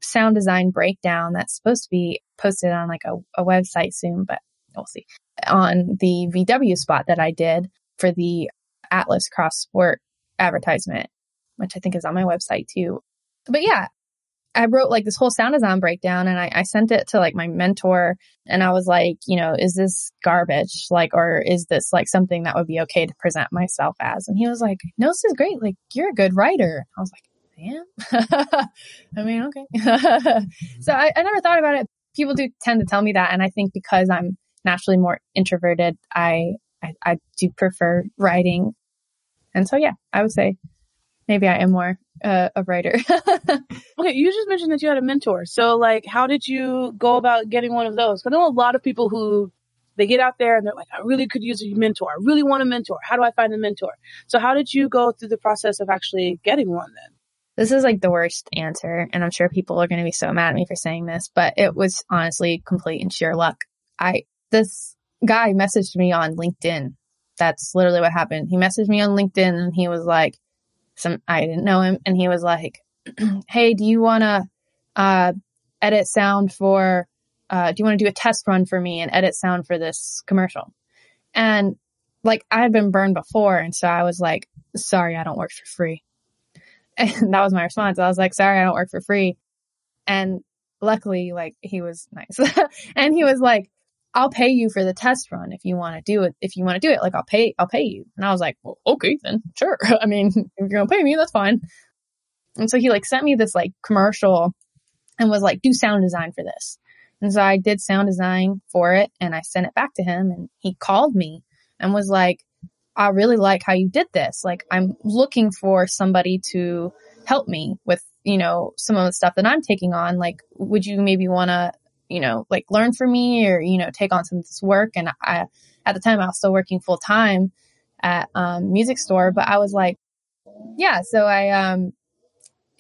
sound design breakdown that's supposed to be posted on like a, a website soon, but we'll see on the VW spot that I did for the Atlas Cross Sport advertisement, which I think is on my website too. But yeah, I wrote like this whole sound design breakdown and I, I, sent it to like my mentor and I was like, you know, is this garbage? Like, or is this like something that would be okay to present myself as? And he was like, no, this is great. Like, you're a good writer. I was like, I am. I mean, okay. so I, I never thought about it. People do tend to tell me that. And I think because I'm naturally more introverted, I, I, I do prefer writing. And so, yeah, I would say maybe I am more uh, a writer. okay, you just mentioned that you had a mentor. So, like, how did you go about getting one of those? I know a lot of people who they get out there and they're like, I really could use a mentor. I really want a mentor. How do I find a mentor? So, how did you go through the process of actually getting one then? This is like the worst answer, and I'm sure people are going to be so mad at me for saying this, but it was honestly complete and sheer luck. I this guy messaged me on LinkedIn. That's literally what happened. He messaged me on LinkedIn and he was like, some, I didn't know him. And he was like, Hey, do you want to, uh, edit sound for, uh, do you want to do a test run for me and edit sound for this commercial? And like I had been burned before. And so I was like, sorry, I don't work for free. And that was my response. I was like, sorry, I don't work for free. And luckily, like he was nice. and he was like, I'll pay you for the test run if you want to do it. If you want to do it, like I'll pay, I'll pay you. And I was like, well, okay, then sure. I mean, if you're going to pay me, that's fine. And so he like sent me this like commercial and was like, do sound design for this. And so I did sound design for it and I sent it back to him and he called me and was like, I really like how you did this. Like I'm looking for somebody to help me with, you know, some of the stuff that I'm taking on. Like, would you maybe want to you know, like learn from me or, you know, take on some of this work. And I, at the time I was still working full time at, um, music store, but I was like, yeah. So I, um,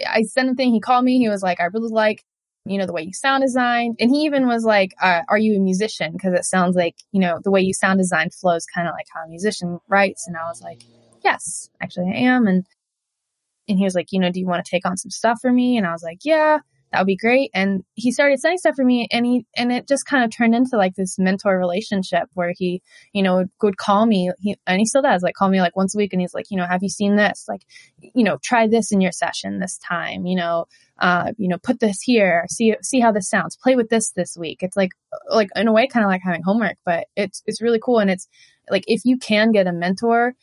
I sent a thing. He called me. He was like, I really like, you know, the way you sound designed. And he even was like, uh, are you a musician? Cause it sounds like, you know, the way you sound design flows kind of like how a musician writes. And I was like, yes, actually I am. And, and he was like, you know, do you want to take on some stuff for me? And I was like, yeah that would be great. And he started sending stuff for me and he, and it just kind of turned into like this mentor relationship where he, you know, would call me, he, and he still does, like call me like once a week and he's like, you know, have you seen this? Like, you know, try this in your session this time, you know, uh, you know, put this here, see, see how this sounds, play with this this week. It's like, like in a way, kind of like having homework, but it's, it's really cool. And it's like, if you can get a mentor,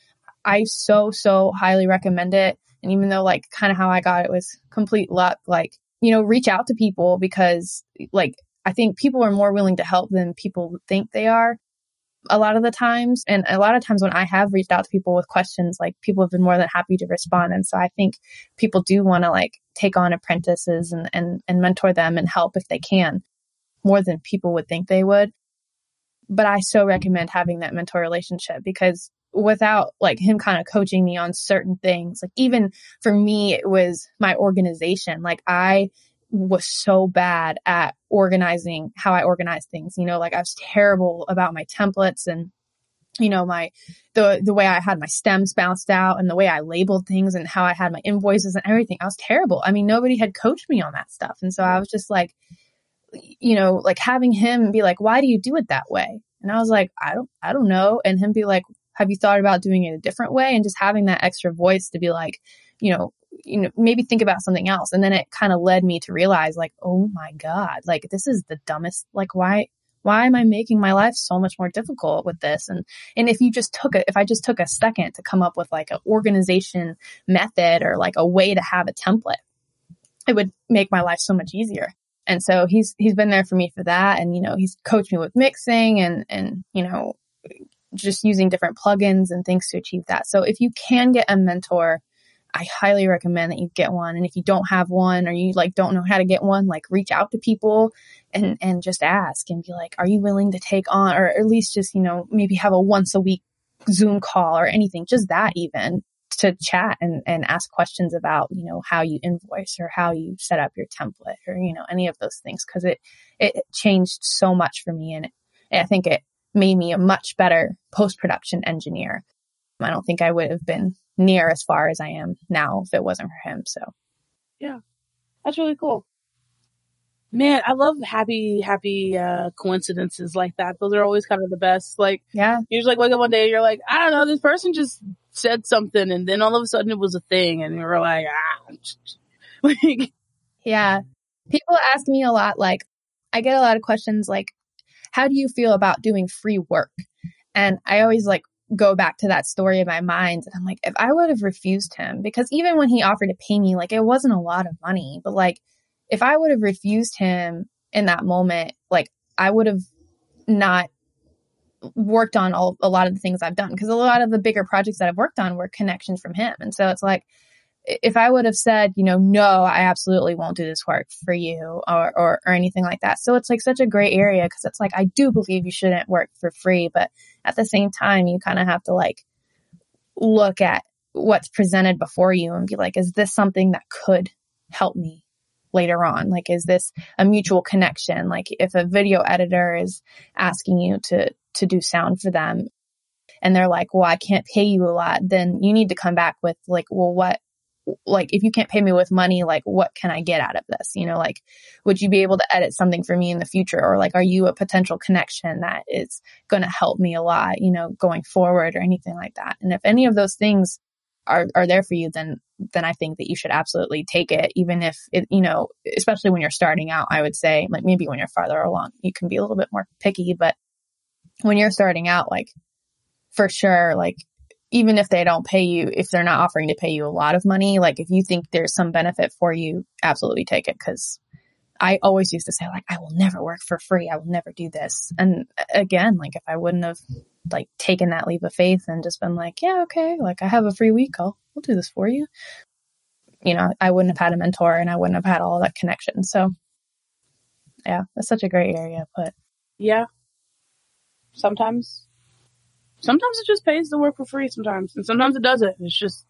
I so, so highly recommend it. And even though like kind of how I got it was complete luck, like you know, reach out to people because like I think people are more willing to help than people think they are. a lot of the times. And a lot of times when I have reached out to people with questions, like people have been more than happy to respond. And so I think people do want to like take on apprentices and, and, and mentor them and help if they can more than people would think they would. But I so recommend having that mentor relationship because without like him kind of coaching me on certain things, like even for me, it was my organization. Like I was so bad at organizing how I organize things. You know, like I was terrible about my templates and you know my the the way I had my stems bounced out and the way I labeled things and how I had my invoices and everything. I was terrible. I mean, nobody had coached me on that stuff. And so I was just like you know, like having him be like, "Why do you do it that way?" And I was like, "I don't I don't know." And him be like, "Have you thought about doing it a different way?" And just having that extra voice to be like, you know, you know, maybe think about something else. And then it kind of led me to realize like, oh my God, like this is the dumbest, like why, why am I making my life so much more difficult with this? And, and if you just took a, if I just took a second to come up with like an organization method or like a way to have a template, it would make my life so much easier. And so he's, he's been there for me for that. And, you know, he's coached me with mixing and, and, you know, just using different plugins and things to achieve that. So if you can get a mentor, I highly recommend that you get one. And if you don't have one or you like don't know how to get one, like reach out to people and, mm-hmm. and just ask and be like, are you willing to take on, or at least just, you know, maybe have a once a week Zoom call or anything, just that even to chat and, and ask questions about, you know, how you invoice or how you set up your template or, you know, any of those things. Cause it, it changed so much for me. And, it, I think it made me a much better post production engineer. I don't think I would have been near as far as I am now if it wasn't for him. So, yeah, that's really cool. Man, I love happy, happy uh, coincidences like that. Those are always kind of the best. Like, yeah, you just like wake up one day and you're like, I don't know, this person just said something, and then all of a sudden it was a thing, and you were like, ah, like, yeah. People ask me a lot, like, I get a lot of questions like, how do you feel about doing free work? And I always like go back to that story in my mind. And I'm like, if I would have refused him, because even when he offered to pay me, like it wasn't a lot of money, but like if I would have refused him in that moment, like I would have not worked on all, a lot of the things I've done because a lot of the bigger projects that I've worked on were connections from him. And so it's like, if I would have said, you know, no, I absolutely won't do this work for you or, or, or anything like that. So it's like such a gray area because it's like, I do believe you shouldn't work for free, but at the same time, you kind of have to like look at what's presented before you and be like, is this something that could help me later on? Like, is this a mutual connection? Like if a video editor is asking you to, to do sound for them and they're like, well, I can't pay you a lot, then you need to come back with like, well, what, like if you can't pay me with money like what can i get out of this? You know like would you be able to edit something for me in the future? Or like are you a potential connection that is going to help me a lot you know going forward or anything like that? And if any of those things are are there for you then then i think that you should absolutely take it even if it you know especially when you're starting out i would say like maybe when you're farther along you can be a little bit more picky but when you're starting out like for sure like even if they don't pay you, if they're not offering to pay you a lot of money, like if you think there's some benefit for you, absolutely take it. Cause I always used to say like, I will never work for free. I will never do this. And again, like if I wouldn't have like taken that leap of faith and just been like, yeah, okay, like I have a free week. I'll, I'll do this for you. You know, I wouldn't have had a mentor and I wouldn't have had all that connection. So yeah, that's such a great area, but yeah, sometimes sometimes it just pays to work for free sometimes, and sometimes it doesn't. It's just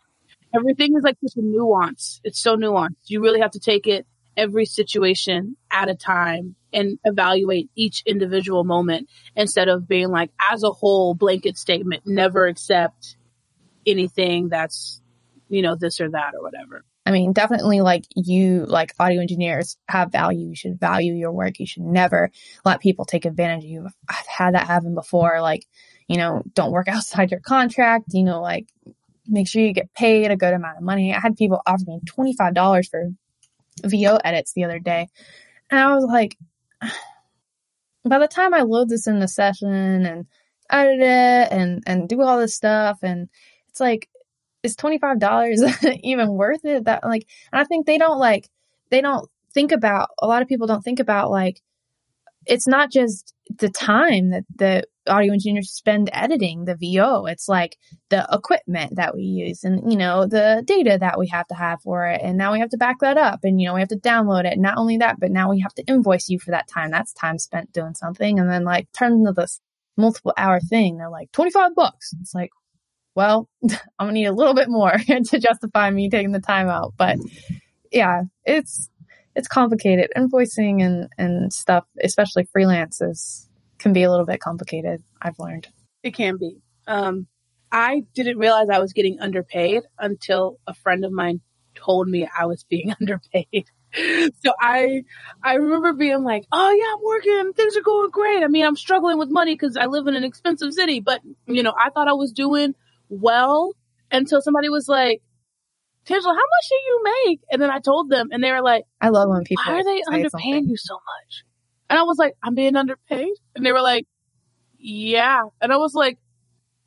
everything is like such a nuance. It's so nuanced. You really have to take it every situation at a time and evaluate each individual moment instead of being like, as a whole, blanket statement, never accept anything that's, you know, this or that or whatever. I mean, definitely like you, like audio engineers have value. You should value your work. You should never let people take advantage of you. I've had that happen before. Like, you know, don't work outside your contract, you know, like make sure you get paid a good amount of money. I had people offer me $25 for VO edits the other day. And I was like, by the time I load this in the session and edit it and, and do all this stuff, and it's like, is $25 even worth it? That like, and I think they don't like, they don't think about, a lot of people don't think about like, it's not just the time that, that audio engineers spend editing the VO. It's like the equipment that we use and, you know, the data that we have to have for it. And now we have to back that up and, you know, we have to download it. Not only that, but now we have to invoice you for that time. That's time spent doing something. And then like turns into this multiple hour thing. They're like 25 bucks. It's like, well, I'm gonna need a little bit more to justify me taking the time out. But yeah, it's, it's complicated. Invoicing and, and stuff, especially freelances can be a little bit complicated. I've learned. It can be. Um, I didn't realize I was getting underpaid until a friend of mine told me I was being underpaid. so I, I remember being like, "Oh yeah, I'm working. Things are going great. I mean, I'm struggling with money because I live in an expensive city, but you know, I thought I was doing well until somebody was like, Tangela, how much do you make? And then I told them, and they were like, I love when people Why are they underpaying you so much? And I was like, I'm being underpaid. And they were like, Yeah. And I was like,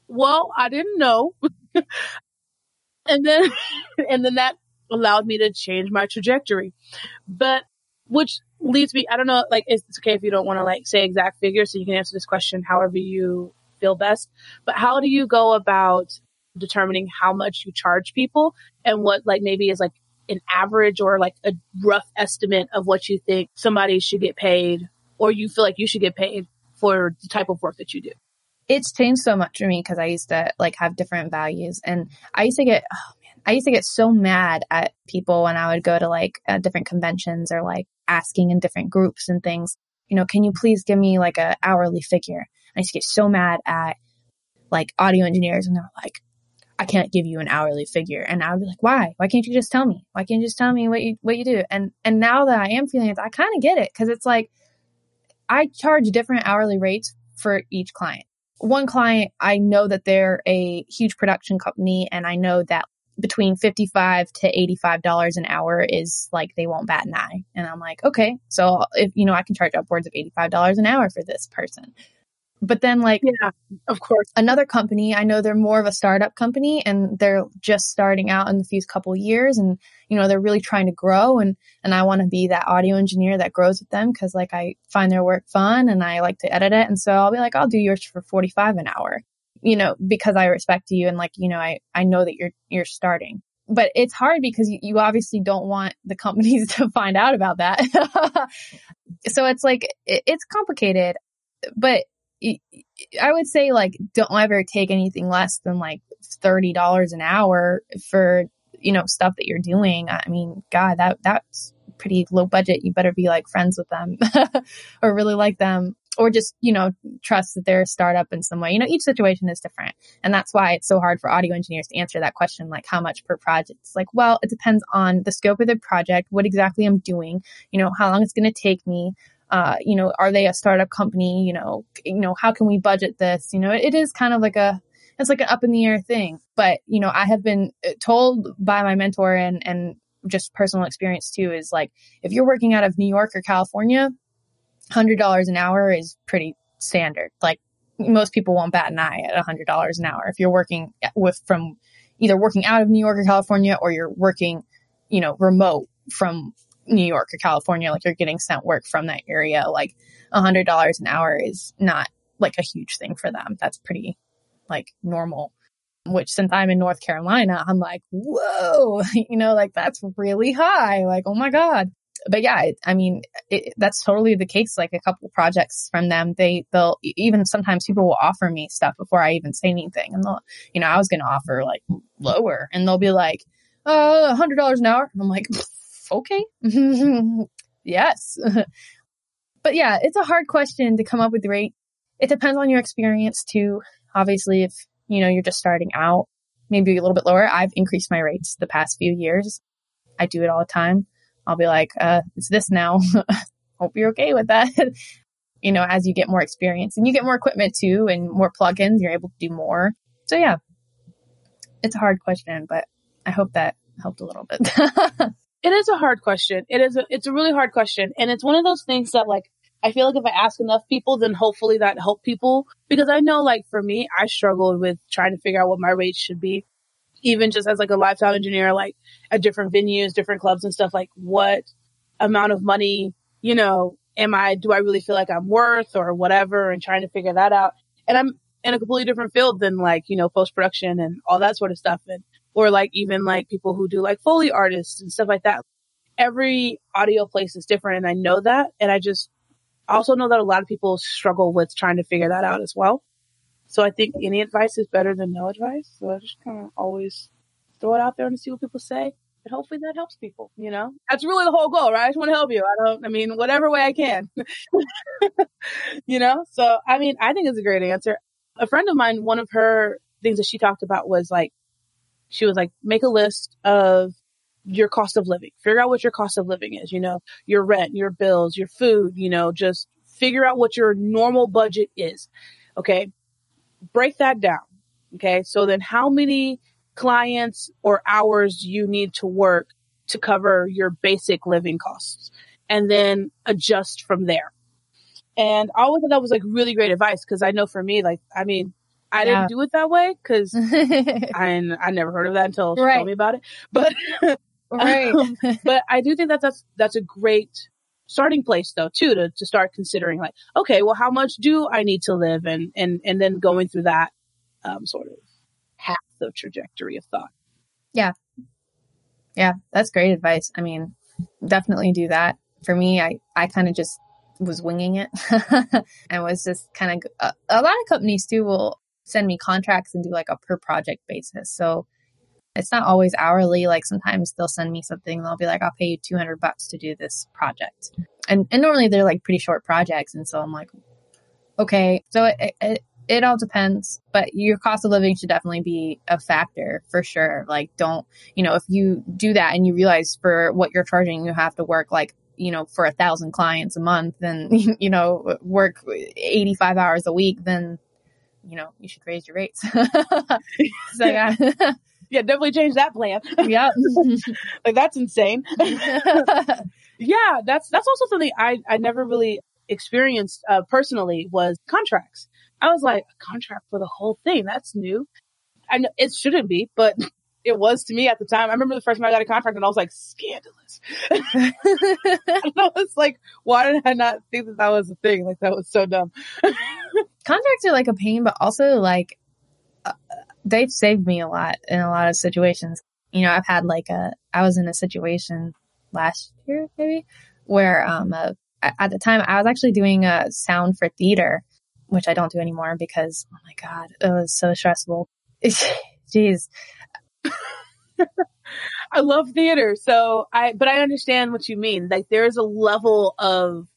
Well, I didn't know. and then, and then that allowed me to change my trajectory. But which leads me, I don't know, like, it's okay if you don't want to like say exact figures, so you can answer this question however you feel best. But how do you go about determining how much you charge people and what like maybe is like an average or like a rough estimate of what you think somebody should get paid or you feel like you should get paid for the type of work that you do? It's changed so much for me because I used to like have different values and I used to get, oh man, I used to get so mad at people when I would go to like uh, different conventions or like asking in different groups and things, you know, can you please give me like a hourly figure? I used to get so mad at like audio engineers and they were like, I can't give you an hourly figure. And I would be like, why? Why can't you just tell me? Why can't you just tell me what you, what you do? And, and now that I am freelance, I kind of get it. Cause it's like, I charge different hourly rates for each client. One client, I know that they're a huge production company and I know that between 55 to $85 an hour is like they won't bat an eye. And I'm like, okay, so if, you know, I can charge upwards of $85 an hour for this person. But then like Yeah, of course. another company, I know they're more of a startup company and they're just starting out in the few couple years and you know they're really trying to grow and and I want to be that audio engineer that grows with them cuz like I find their work fun and I like to edit it and so I'll be like I'll do yours for 45 an hour. You know, because I respect you and like, you know, I I know that you're you're starting. But it's hard because you, you obviously don't want the companies to find out about that. so it's like it, it's complicated. But I would say like don't ever take anything less than like thirty dollars an hour for you know stuff that you're doing. I mean, God, that that's pretty low budget. You better be like friends with them or really like them or just you know trust that they're a startup in some way. You know, each situation is different, and that's why it's so hard for audio engineers to answer that question like how much per project. It's like, well, it depends on the scope of the project, what exactly I'm doing, you know, how long it's going to take me uh, you know, are they a startup company? You know, you know, how can we budget this? You know, it, it is kind of like a, it's like an up in the air thing. But, you know, I have been told by my mentor and, and just personal experience too is like, if you're working out of New York or California, $100 an hour is pretty standard. Like most people won't bat an eye at $100 an hour. If you're working with from either working out of New York or California or you're working, you know, remote from New York or California, like you're getting sent work from that area, like a hundred dollars an hour is not like a huge thing for them. That's pretty like normal. Which since I'm in North Carolina, I'm like, whoa, you know, like that's really high. Like, oh my God. But yeah, I mean, it, that's totally the case. Like a couple projects from them, they, they'll even sometimes people will offer me stuff before I even say anything. And they'll, you know, I was going to offer like lower and they'll be like, uh, a hundred dollars an hour. And I'm like, okay. yes. but yeah, it's a hard question to come up with the rate. It depends on your experience too. Obviously, if, you know, you're just starting out, maybe a little bit lower. I've increased my rates the past few years. I do it all the time. I'll be like, uh, it's this now. Hope you're okay with that. you know, as you get more experience and you get more equipment too and more plugins, you're able to do more. So yeah, it's a hard question, but I hope that helped a little bit. It is a hard question. It is a, it's a really hard question. And it's one of those things that like, I feel like if I ask enough people, then hopefully that help people. Because I know like for me, I struggled with trying to figure out what my rates should be. Even just as like a sound engineer, like at different venues, different clubs and stuff, like what amount of money, you know, am I, do I really feel like I'm worth or whatever and trying to figure that out. and I'm in a completely different field than like, you know, post production and all that sort of stuff. And, or like even like people who do like Foley artists and stuff like that. Every audio place is different. And I know that. And I just also know that a lot of people struggle with trying to figure that out as well. So I think any advice is better than no advice. So I just kind of always throw it out there and see what people say. And hopefully that helps people, you know? That's really the whole goal, right? I just want to help you. I don't, I mean, whatever way I can, you know? So, I mean, I think it's a great answer. A friend of mine, one of her things that she talked about was like, she was like, make a list of your cost of living. Figure out what your cost of living is, you know, your rent, your bills, your food, you know, just figure out what your normal budget is. Okay. Break that down. Okay. So then how many clients or hours you need to work to cover your basic living costs and then adjust from there. And I always thought that was like really great advice because I know for me, like, I mean, I yeah. didn't do it that way because I, I never heard of that until she right. told me about it. But, right. um, but I do think that that's, that's a great starting place though, too, to, to start considering like, okay, well, how much do I need to live? And, and, and then going through that, um, sort of path of trajectory of thought. Yeah. Yeah. That's great advice. I mean, definitely do that. For me, I, I kind of just was winging it and was just kind of, a, a lot of companies too will send me contracts and do like a per project basis. So it's not always hourly. Like sometimes they'll send me something. And they'll be like, I'll pay you 200 bucks to do this project. And, and normally they're like pretty short projects. And so I'm like, okay. So it, it, it all depends, but your cost of living should definitely be a factor for sure. Like, don't, you know, if you do that and you realize for what you're charging, you have to work like, you know, for a thousand clients a month and, you know, work 85 hours a week, then, you know, you should raise your rates. so, yeah. yeah, definitely change that plan. Yeah. like, that's insane. yeah, that's, that's also something I, I never really experienced uh, personally was contracts. I was like, a contract for the whole thing. That's new. I know it shouldn't be, but it was to me at the time. I remember the first time I got a contract and I was like, scandalous. I was like, why did I not think that that was a thing? Like that was so dumb. Contracts are like a pain, but also like, uh, they've saved me a lot in a lot of situations. You know, I've had like a, I was in a situation last year maybe where, um, uh, at the time I was actually doing a sound for theater which I don't do anymore because, oh my God, it was so stressful. Jeez. I love theater. So I, but I understand what you mean. Like there's a level of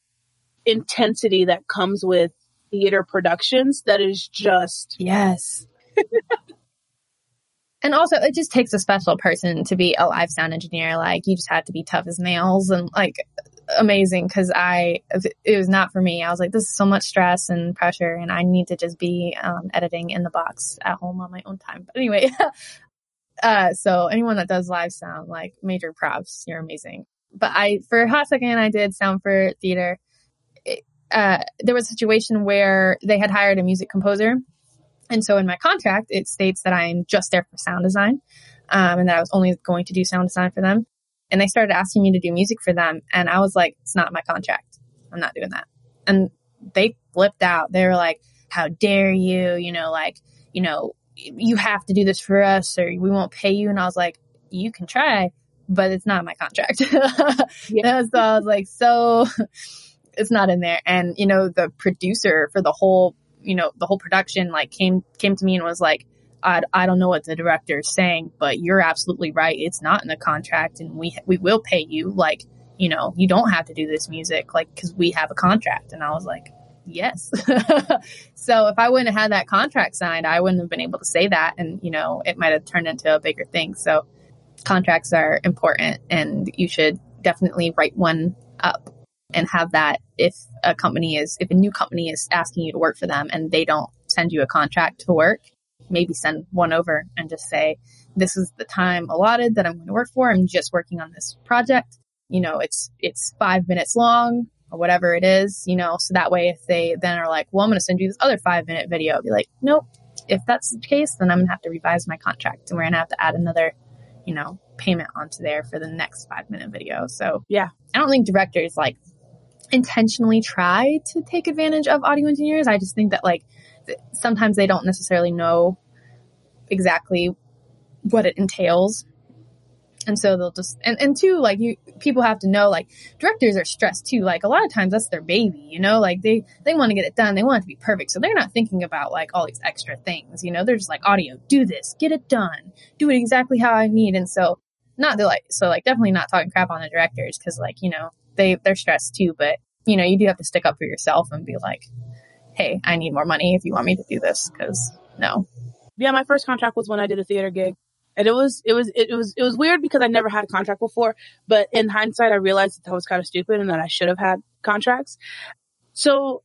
intensity that comes with theater productions that is just. Yes. and also it just takes a special person to be a live sound engineer. Like you just have to be tough as nails and like amazing because I, it was not for me. I was like, this is so much stress and pressure and I need to just be, um, editing in the box at home on my own time. But anyway, uh, so anyone that does live sound, like major props, you're amazing. But I, for a hot second, I did sound for theater. Uh, there was a situation where they had hired a music composer. And so in my contract, it states that I'm just there for sound design. Um, and that I was only going to do sound design for them and they started asking me to do music for them. And I was like, it's not my contract. I'm not doing that. And they flipped out. They were like, how dare you? You know, like, you know, you have to do this for us or we won't pay you. And I was like, you can try, but it's not my contract. yeah. so I was like, so it's not in there. And, you know, the producer for the whole, you know, the whole production like came, came to me and was like, I, I don't know what the director is saying, but you're absolutely right. It's not in the contract and we, we will pay you. Like, you know, you don't have to do this music, like, cause we have a contract. And I was like, yes. so if I wouldn't have had that contract signed, I wouldn't have been able to say that. And, you know, it might have turned into a bigger thing. So contracts are important and you should definitely write one up and have that if a company is, if a new company is asking you to work for them and they don't send you a contract to work, maybe send one over and just say, this is the time allotted that I'm going to work for. I'm just working on this project. You know, it's, it's five minutes long or whatever it is, you know, so that way if they then are like, well, I'm going to send you this other five minute video, I'll be like, nope. If that's the case, then I'm going to have to revise my contract and we're going to have to add another, you know, payment onto there for the next five minute video. So yeah, I don't think directors like intentionally try to take advantage of audio engineers. I just think that like sometimes they don't necessarily know exactly what it entails. And so they'll just, and, and two, like you, people have to know, like directors are stressed too. Like a lot of times that's their baby, you know, like they, they want to get it done. They want it to be perfect. So they're not thinking about like all these extra things, you know, they're just like audio, do this, get it done, do it exactly how I need. And so not the like, so like definitely not talking crap on the directors because like, you know, they, they're stressed too, but you know, you do have to stick up for yourself and be like, Hey, I need more money if you want me to do this. Cause no. Yeah. My first contract was when I did a theater gig and it was it was it was it was weird because I never had a contract before. But in hindsight, I realized that that was kind of stupid and that I should have had contracts. So,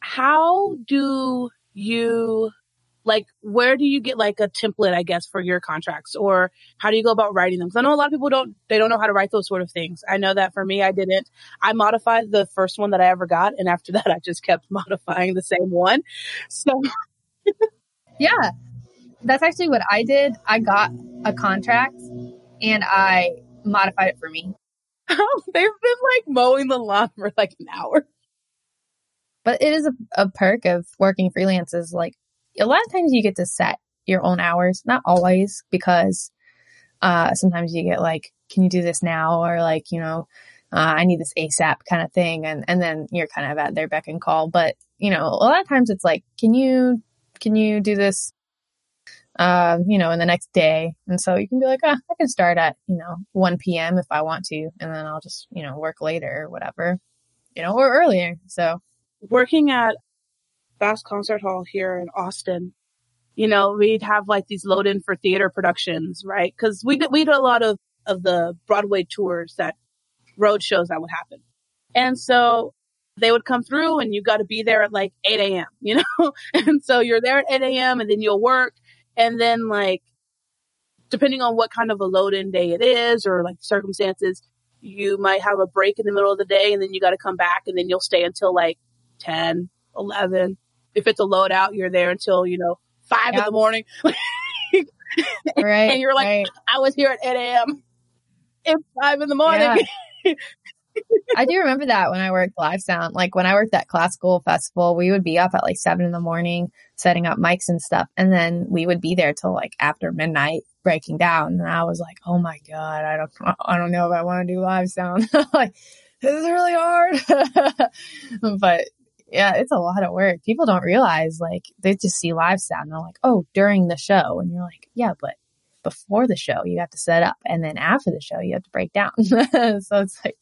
how do you like? Where do you get like a template, I guess, for your contracts, or how do you go about writing them? Because I know a lot of people don't they don't know how to write those sort of things. I know that for me, I didn't. I modified the first one that I ever got, and after that, I just kept modifying the same one. So. yeah, that's actually what I did. I got a contract and I modified it for me. Oh, They've been like mowing the lawn for like an hour. But it is a, a perk of working freelance is like a lot of times you get to set your own hours. Not always because uh, sometimes you get like, can you do this now? Or like, you know, uh, I need this ASAP kind of thing. And, and then you're kind of at their beck and call. But, you know, a lot of times it's like, can you, can you do this uh, you know, in the next day. And so you can be like, ah, I can start at, you know, 1 p.m. if I want to, and then I'll just, you know, work later or whatever, you know, or earlier. So working at Bass Concert Hall here in Austin, you know, we'd have like these load in for theater productions, right? Cause we did, we did a lot of, of the Broadway tours that road shows that would happen. And so they would come through and you got to be there at like 8 a.m., you know? and so you're there at 8 a.m. and then you'll work and then like, depending on what kind of a load in day it is or like circumstances, you might have a break in the middle of the day and then you got to come back and then you'll stay until like 10, 11. If it's a loadout, you're there until, you know, five in the morning. right. And you're like, right. I was here at 8 a.m. It's five in the morning. Yeah. I do remember that when I worked live sound. Like when I worked at classical festival, we would be up at like seven in the morning setting up mics and stuff. And then we would be there till like after midnight breaking down. And I was like, oh my God, I don't, I don't know if I want to do live sound. like, this is really hard. but yeah, it's a lot of work. People don't realize like they just see live sound and they're like, oh, during the show. And you're like, yeah, but before the show, you have to set up. And then after the show, you have to break down. so it's like,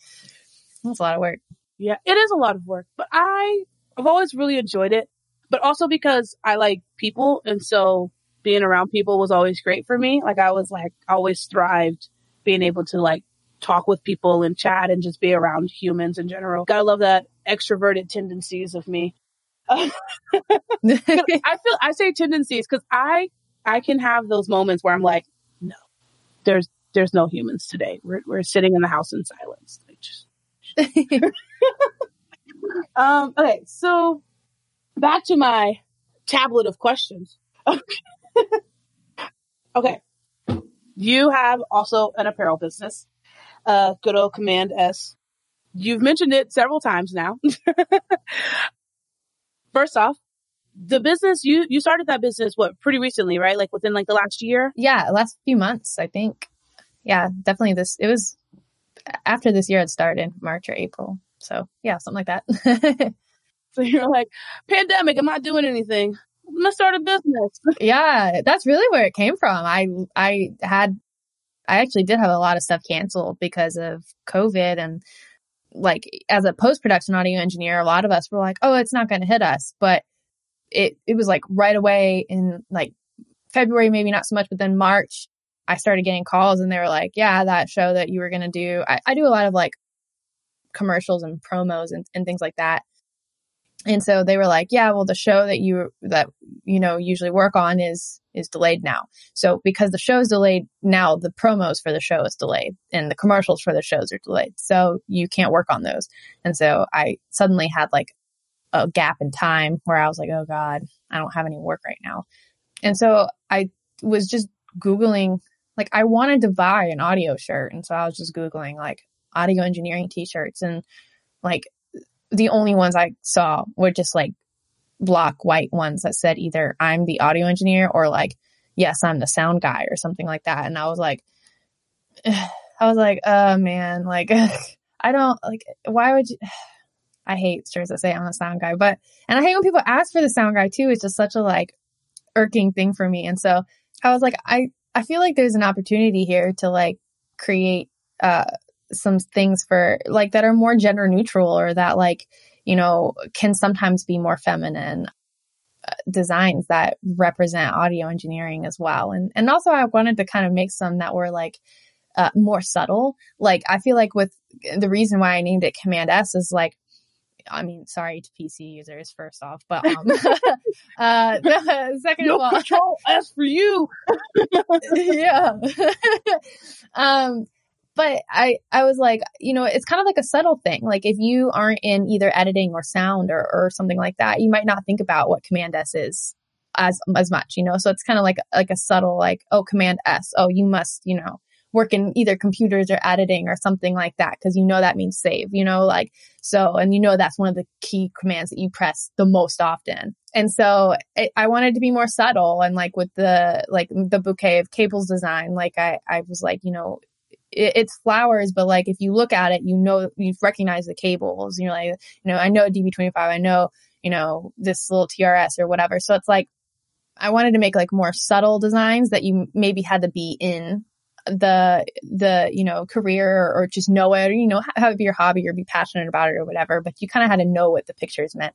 that's a lot of work. Yeah, it is a lot of work, but I, I've always really enjoyed it, but also because I like people. And so being around people was always great for me. Like I was like, always thrived being able to like talk with people and chat and just be around humans in general. Gotta love that extroverted tendencies of me. I feel, I say tendencies because I, I can have those moments where I'm like, no, there's, there's no humans today. We're, we're sitting in the house in silence. Like just, um, okay, so back to my tablet of questions. okay. You have also an apparel business, uh, good old Command S. You've mentioned it several times now. First off, the business you you started that business what pretty recently, right? Like within like the last year? Yeah, last few months, I think. Yeah, definitely this it was after this year had started, March or April. So yeah, something like that. so you're like, pandemic, I'm not doing anything. I'm gonna start a business. yeah, that's really where it came from. I I had I actually did have a lot of stuff canceled because of COVID and like as a post production audio engineer, a lot of us were like, oh, it's not gonna hit us. But it it was like right away in like February, maybe not so much, but then March, I started getting calls and they were like, yeah, that show that you were going to do. I, I, do a lot of like commercials and promos and, and things like that. And so they were like, yeah, well, the show that you, that, you know, usually work on is, is delayed now. So because the show is delayed now, the promos for the show is delayed and the commercials for the shows are delayed. So you can't work on those. And so I suddenly had like a gap in time where I was like, oh God, I don't have any work right now. And so I was just Googling like I wanted to buy an audio shirt. And so I was just Googling like audio engineering t-shirts and like the only ones I saw were just like block white ones that said either I'm the audio engineer or like, yes, I'm the sound guy or something like that. And I was like, I was like, oh man, like I don't like, why would you? I hate shirts that say I'm the sound guy, but, and I hate when people ask for the sound guy too. It's just such a like irking thing for me. And so I was like, I, I feel like there's an opportunity here to like create, uh, some things for like that are more gender neutral or that like, you know, can sometimes be more feminine uh, designs that represent audio engineering as well. And, and also I wanted to kind of make some that were like, uh, more subtle. Like I feel like with the reason why I named it Command S is like, I mean, sorry to PC users first off, but um, uh, second no of all, control S for you. yeah. um, but I, I was like, you know, it's kind of like a subtle thing. Like if you aren't in either editing or sound or, or something like that, you might not think about what Command S is as, as much, you know? So it's kind of like, like a subtle, like, oh, Command S. Oh, you must, you know, work in either computers or editing or something like that. Cause you know that means save, you know, like, so, and you know, that's one of the key commands that you press the most often. And so it, I wanted to be more subtle and like with the, like the bouquet of cables design, like I, I was like, you know, it, it's flowers, but like if you look at it, you know, you recognize the cables. You're like, you know, I know DB25, I know, you know, this little TRS or whatever. So it's like, I wanted to make like more subtle designs that you maybe had to be in the the you know career or, just know it or you know have it be your hobby or be passionate about it or whatever but you kind of had to know what the pictures meant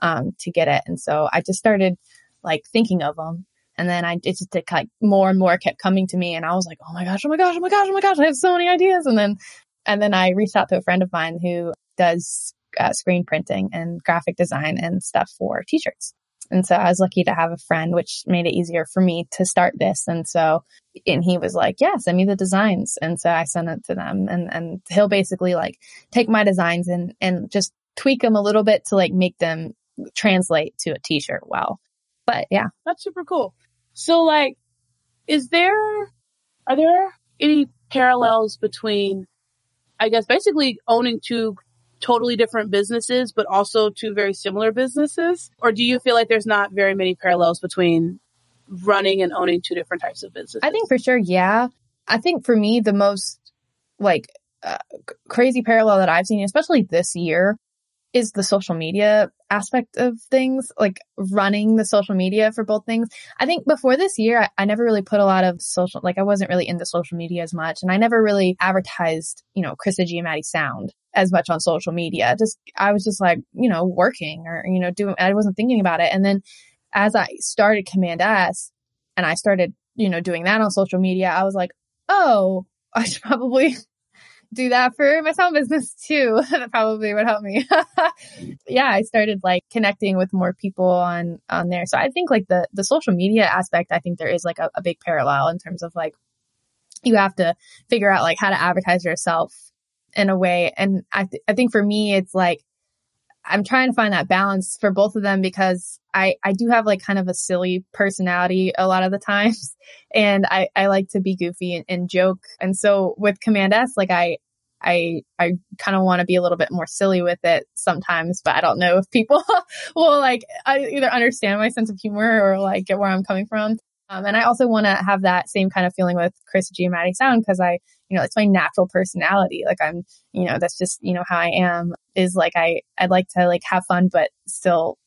um, to get it and so i just started like thinking of them and then I it just like more and more kept coming to me and I was like, oh my gosh, oh my gosh, oh my gosh, oh my gosh, I have so many ideas. And then, and then I reached out to a friend of mine who does uh, screen printing and graphic design and stuff for t-shirts. And so I was lucky to have a friend, which made it easier for me to start this. And so, and he was like, yeah, send me the designs. And so I sent it to them and, and he'll basically like take my designs and, and just tweak them a little bit to like make them translate to a t-shirt well. But yeah. That's super cool. So like, is there, are there any parallels between, I guess, basically owning two totally different businesses, but also two very similar businesses? Or do you feel like there's not very many parallels between running and owning two different types of businesses? I think for sure, yeah. I think for me, the most like uh, crazy parallel that I've seen, especially this year, is the social media aspect of things, like running the social media for both things. I think before this year, I, I, never really put a lot of social, like I wasn't really into social media as much. And I never really advertised, you know, Krista Giamatti sound as much on social media. Just, I was just like, you know, working or, you know, doing, I wasn't thinking about it. And then as I started Command S and I started, you know, doing that on social media, I was like, oh, I should probably do that for my sound business too. that probably would help me. yeah, I started like connecting with more people on on there. So I think like the the social media aspect, I think there is like a, a big parallel in terms of like you have to figure out like how to advertise yourself in a way. And I th- I think for me, it's like I'm trying to find that balance for both of them because I, I do have like kind of a silly personality a lot of the times. And I, I like to be goofy and, and joke. And so with Command S, like I, I, I kind of want to be a little bit more silly with it sometimes, but I don't know if people will like uh, either understand my sense of humor or like get where I'm coming from. Um, and I also want to have that same kind of feeling with Chris Giamatti Sound because I, you know, it's my natural personality. Like I'm, you know, that's just, you know, how I am is like I, I'd like to like have fun, but still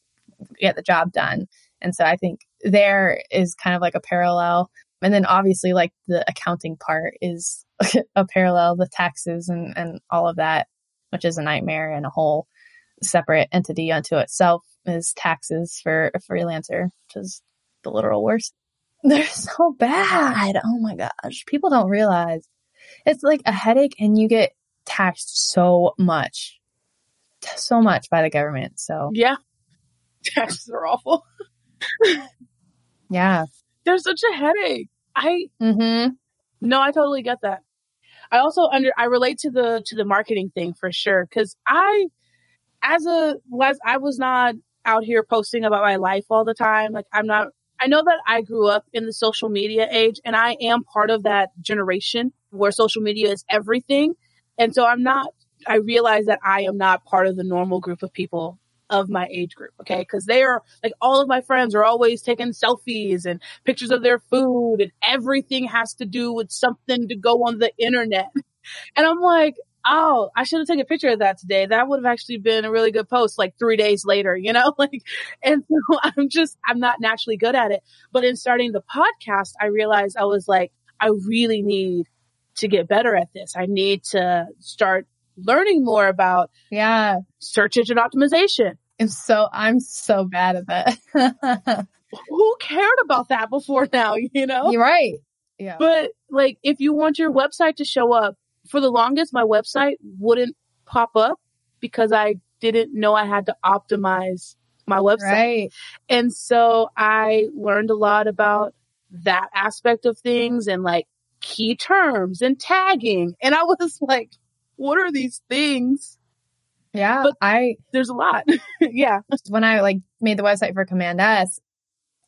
get the job done. And so I think there is kind of like a parallel. And then obviously like the accounting part is a parallel, the taxes and, and all of that, which is a nightmare and a whole separate entity unto itself is taxes for a freelancer, which is the literal worst. They're so bad. Oh my gosh. People don't realize it's like a headache and you get taxed so much, so much by the government. So yeah, taxes are awful. yeah. They're such a headache. I, mm-hmm. no, I totally get that. I also under, I relate to the, to the marketing thing for sure. Cause I, as a, was, I was not out here posting about my life all the time. Like I'm not I know that I grew up in the social media age and I am part of that generation where social media is everything. And so I'm not, I realize that I am not part of the normal group of people of my age group. Okay. Cause they are like all of my friends are always taking selfies and pictures of their food and everything has to do with something to go on the internet. And I'm like, oh, I should have taken a picture of that today. That would have actually been a really good post like three days later, you know, like, and so I'm just, I'm not naturally good at it. But in starting the podcast, I realized I was like, I really need to get better at this. I need to start learning more about yeah search engine optimization. And so I'm so bad at that. Who cared about that before now, you know? You're right. Yeah. But like if you want your website to show up, for the longest my website wouldn't pop up because I didn't know I had to optimize my website. Right. And so I learned a lot about that aspect of things and like key terms and tagging. And I was like, what are these things? Yeah. But- I, There's a lot. yeah. when I like made the website for Command S,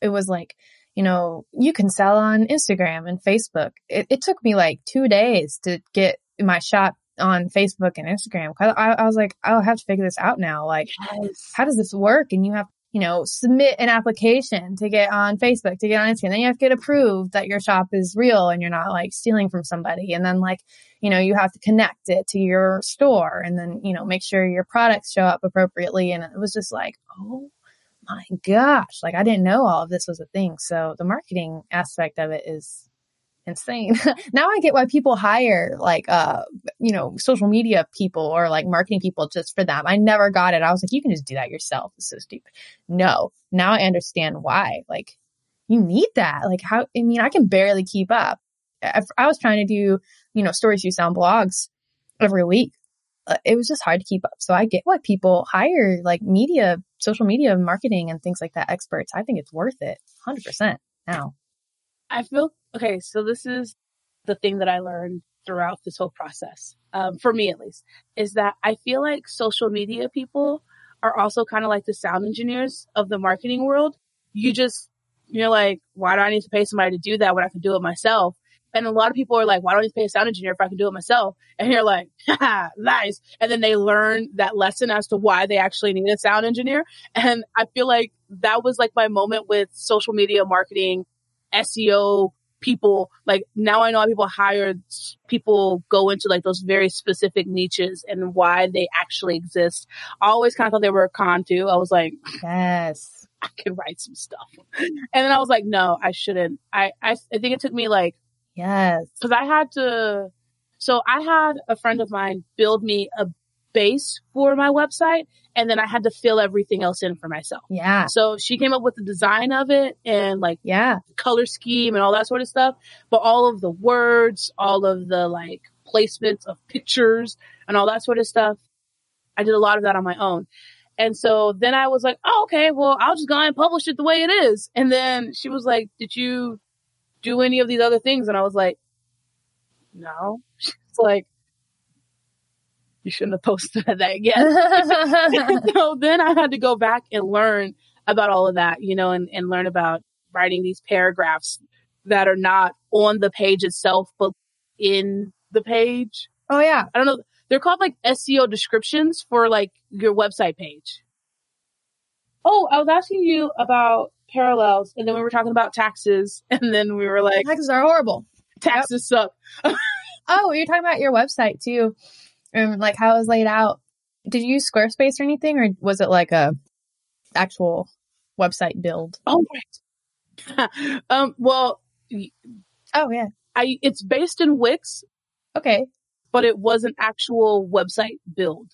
it was like, you know, you can sell on Instagram and Facebook. It, it took me like two days to get my shop on Facebook and Instagram. 'Cause I, I was like, I'll have to figure this out now. Like, Yes. how does this work? And you have, you know, submit an application to get on Facebook, to get on Instagram. Then you have to get approved that your shop is real and you're not like stealing from somebody. And then like, you know, you have to connect it to your store and then, you know, make sure your products show up appropriately. And it was just like, oh my gosh, like I didn't know all of this was a thing. So the marketing aspect of it is insane. now I get why people hire like, uh, you know, social media people or like marketing people just for them. I never got it. I was like, you can just do that yourself. It's so stupid. No, now I understand why. Like, you need that. Like, how, I mean, I can barely keep up. I, I was trying to do, you know, stories you sound blogs every week. Uh, It was just hard to keep up. So I get why people hire like media, social media marketing and things like that experts. I think it's worth it 100% now. I feel okay. So this is the thing that I learned throughout this whole process, um, for me at least, is that I feel like social media people are also kind of like the sound engineers of the marketing world. You just, you're like, why do I need to pay somebody to do that when I can do it myself? And a lot of people are like, why do I pay a sound engineer if I can do it myself? And you're like, nice. And then they learn that lesson as to why they actually need a sound engineer. And I feel like that was like my moment with social media marketing SEO people. Like now I know why people hire people go into like those very specific niches and why they actually exist. I always kind of thought they were a con too. I was like, Yes. I could write some stuff. And then I was like, no, I shouldn't. I, I, I think it took me like, Yes. cause I had to, so I had a friend of mine build me a base for my website and then I had to fill everything else in for myself. Yeah. So she came up with the design of it and like Yeah. color scheme and all that sort of stuff. But all of the words, all of the like placements of pictures and all that sort of stuff, I did a lot of that on my own. And so then I was like, oh, okay, well, I'll just go ahead and publish it the way it is. And then she was like, did you do any of these other things? And I was like, no. She's like, you shouldn't have posted that yet. so then I had to go back and learn about all of that, you know, and, and learn about writing these paragraphs that are not on the page itself, but in the page. oh yeah. I don't know. They're called like SEO descriptions for like your website page. Oh, I was asking you about parallels and then we were talking about taxes and then we were like, Taxes are horrible. taxes suck. Oh, you're talking about your website too. Um, like how it was laid out. Did you use Squarespace or anything, or was it like a actual website build? Oh, right. um, well, Oh yeah. I, it's based in Wix, Okay. but it was an actual website build.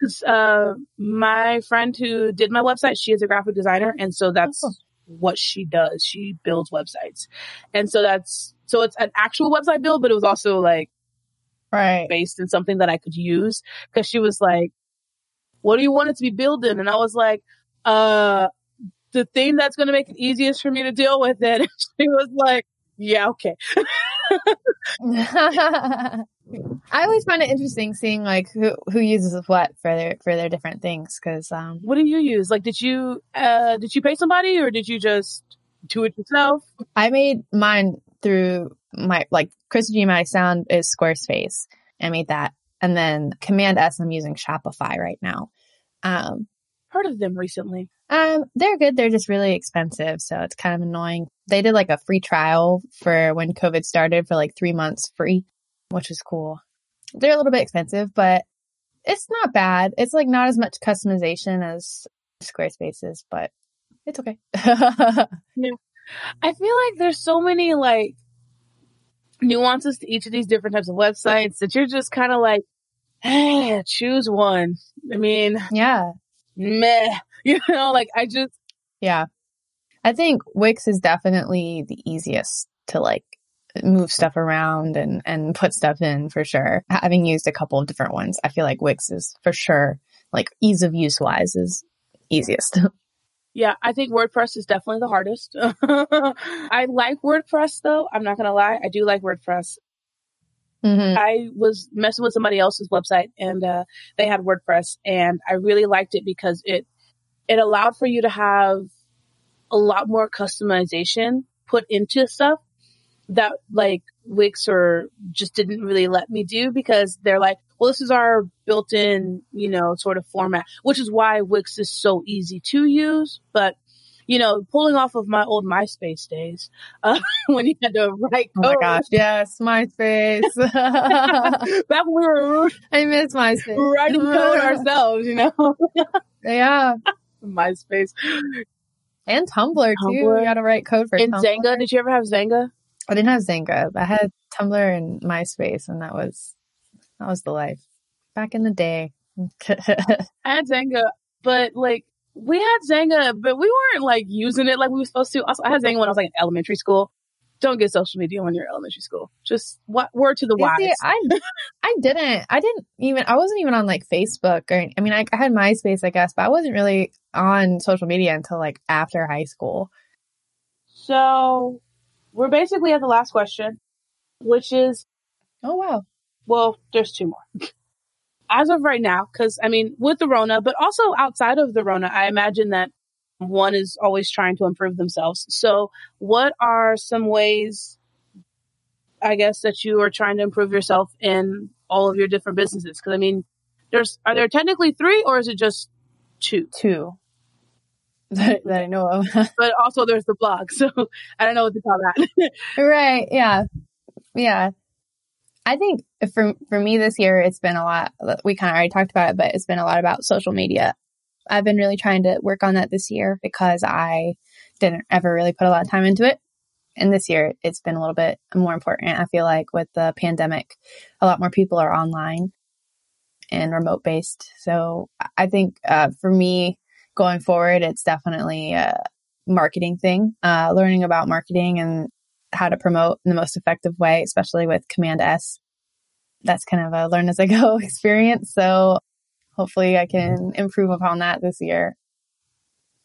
'Cause, uh, my friend who did my website, she is a graphic designer, and so that's Oh. what she does. She builds websites, and so that's so it's an actual website build, but it was also like Right. based in something that I could use. Because she was like, "What do you want it to be building? And I was like, "Uh, the thing that's going to make it easiest for me to deal with it." She was like, "Yeah, okay." I always find it interesting seeing like who who uses what for their for their different things because um What do you use? Like, did you uh did you pay somebody or did you just do it yourself? I made mine through my like Chris G My Sound is Squarespace. I made that, and then Command S I'm using Shopify right now. Um, heard of them recently. Um, they're good. They're just really expensive. So it's kind of annoying. They did like a free trial for when COVID started for like three months free, which was cool. They're a little bit expensive, but it's not bad. It's like not as much customization as Squarespace is, but it's okay. I feel like there's so many like nuances to each of these different types of websites that you're just kind of like, hey, choose one. I mean, yeah. Meh. You know, like I just Yeah. I think Wix is definitely the easiest to like move stuff around and, and put stuff in for sure. Having used a couple of different ones, I feel like Wix is for sure, like ease of use wise is easiest. Yeah, I think WordPress is definitely the hardest. I like WordPress though. I'm not going to lie. I do like WordPress. Mm-hmm. I was messing with somebody else's website and uh, they had WordPress and I really liked it because it it allowed for you to have a lot more customization put into stuff that like Wix or just didn't really let me do because they're like, well, this is our built-in, you know, sort of format, which is why Wix is so easy to use. But you know, pulling off of my old MySpace days, uh, when you had to write Oh code. my gosh, yes, MySpace. Back when we were I miss MySpace. writing code ourselves, you know, Yeah. MySpace And Tumblr too. You gotta write code for and Tumblr. Xanga. Did you ever have Xanga? I didn't have Xanga. I had Tumblr and MySpace and that was, that was the life back in the day. I had Xanga, but like we had Xanga, but we weren't like using it like we were supposed to. Also, I had Xanga when I was like in elementary school. Don't get social media when you're elementary school. Just what word to the You wise. see, I I didn't. I didn't even. I wasn't even on like Facebook or. I mean, I, I had MySpace, I guess, but I wasn't really on social media until like after high school. so we're basically at the last question, which is Oh wow. Well, there's two more. As of right now, because I mean, with the Rona, but also outside of the Rona, I imagine that one is always trying to improve themselves. So, what are some ways, I guess, that you are trying to improve yourself in all of your different businesses? Because I mean, there's are there technically three, or is it just two? Two. That, that I know of. But also, there's the blog, so I don't know what to call that. right. Yeah. Yeah. I think for for me this year, it's been a lot. We kind of already talked about it, but it's been a lot about social media. I've been really trying to work on that this year because I didn't ever really put a lot of time into it. And this year, it's been a little bit more important. I feel like with the pandemic, a lot more people are online and remote based. So I think uh, for me going forward, it's definitely a marketing thing, uh, learning about marketing and how to promote in the most effective way, especially with Command S. That's kind of a learn as I go experience. So hopefully I can improve upon that this year.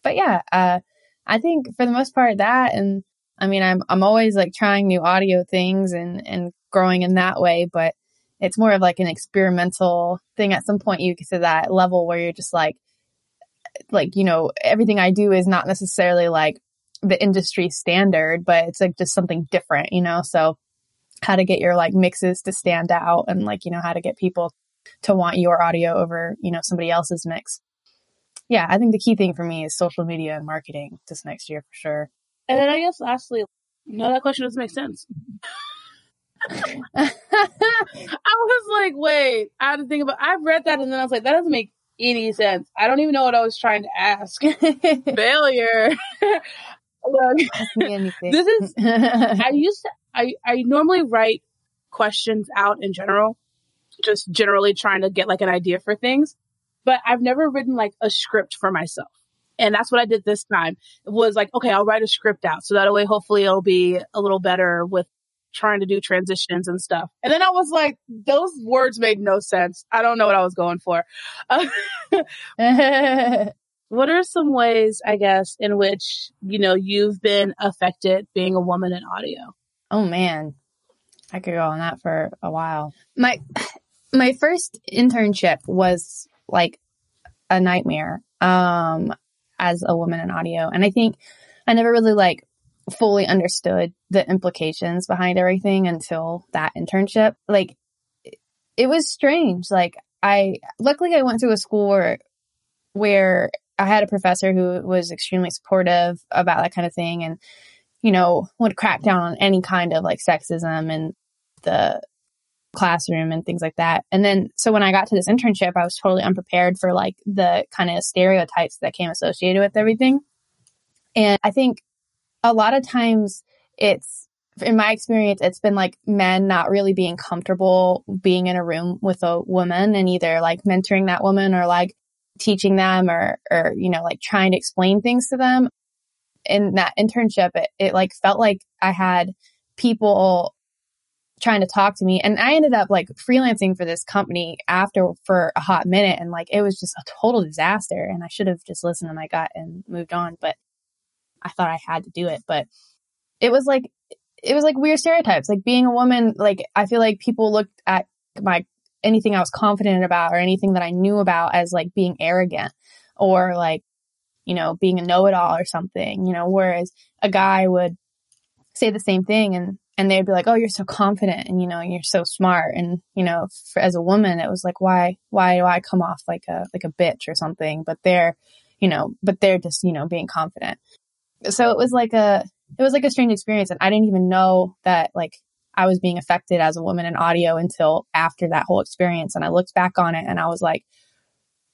But yeah, uh, I think for the most part that, and I mean, I'm, I'm always like trying new audio things and, and growing in that way, but it's more of like an experimental thing. At some point you get to that level where you're just like, like, you know, everything I do is not necessarily like the industry standard, but it's like just something different, you know? So how to get your like mixes to stand out and like, you know, how to get people to want your audio over, you know, somebody else's mix. Yeah, I think the key thing for me is social media and marketing this next year for sure. and then I guess lastly, no, that question doesn't make sense. I was like, wait, I had to think about. I've read that and then I was like, that doesn't make any sense. I don't even know what I was trying to ask. Failure. Look, Ask me anything. this is. I used to. I I normally write questions out in general, just generally trying to get like an idea for things, but I've never written like a script for myself. And that's what I did this time. It was like, okay, I'll write a script out. So that way, hopefully it'll be a little better with trying to do transitions and stuff. And then I was like, those words made no sense. I don't know what I was going for. what are some ways, I guess, in which, you know, you've been affected being a woman in audio? oh man, I could go on that for a while. My my first internship was like a nightmare um as a woman in audio, and I think I never really like fully understood the implications behind everything until that internship. Like it was strange. Like I luckily I went to a school where where I had a professor who was extremely supportive about that kind of thing and, you know, would crack down on any kind of like sexism in the classroom and things like that. And then, so when I got to this internship, I was totally unprepared for like the kind of stereotypes that came associated with everything. And I think a lot of times it's, in my experience, it's been like men not really being comfortable being in a room with a woman and either like mentoring that woman or like teaching them or, or, you know, like trying to explain things to them. In that internship, it, it like felt like I had people trying to talk to me. And I ended up like freelancing for this company after for a hot minute. And like it was just a total disaster. And I should have just listened to my gut and moved on. But I thought I had to do it. But it was like, it was like weird stereotypes. Like being a woman, like I feel like people looked at my anything I was confident about or anything that I knew about as like being arrogant or like, you know, being a know it all or something, you know, whereas a guy would say the same thing and, and they'd be like, Oh, you're so confident and, you know, you're so smart. And, you know, for, as a woman, it was like, why, why do I come off like a, like a bitch or something? But they're, you know, but they're just, you know, being confident. So it was like a, it was like a strange experience. And I didn't even know that like I was being affected as a woman in audio until after that whole experience. And I looked back on it and I was like,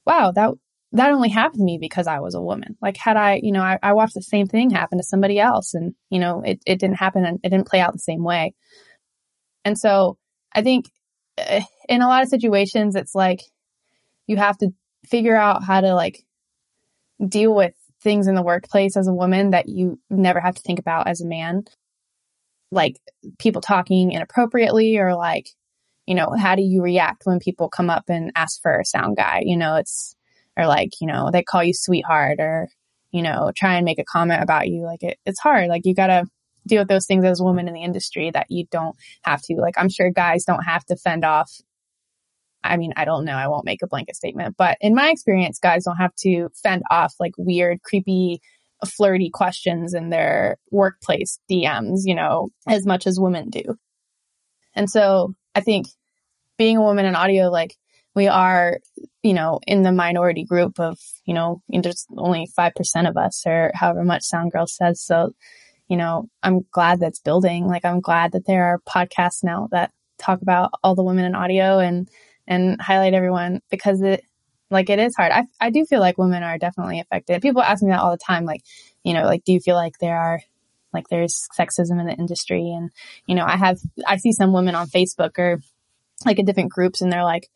wow, that, that only happened to me because I was a woman. Like had I, you know, I, I watched the same thing happen to somebody else and, you know, it, it didn't happen and it didn't play out the same way. And so I think eh, in a lot of situations, it's like you have to figure out how to like deal with things in the workplace as a woman that you never have to think about as a man like people talking inappropriately or like, you know, how do you react when people come up and ask for a sound guy? You know, it's, or like, you know, they call you sweetheart or, you know, try and make a comment about you. Like it, it's hard. Like you gotta deal with those things as a woman in the industry that you don't have to. Like I'm sure guys don't have to fend off. I mean, I don't know. I won't make a blanket statement, but in my experience, guys don't have to fend off like weird, creepy flirty questions in their workplace DMs, you know, as much as women do. And so I think being a woman in audio, like we are, you know, in the minority group of, you know, there's only 5% of us or however much Soundgirl says. So, you know, I'm glad that's building. Like I'm glad that there are podcasts now that talk about all the women in audio and, and highlight everyone because it, like it is hard. I, I do feel like women are definitely affected. People ask me that all the time. Like, you know, like, do you feel like there are, like there's sexism in the industry? And, you know, I have, I see some women on Facebook or like in different groups and they're like,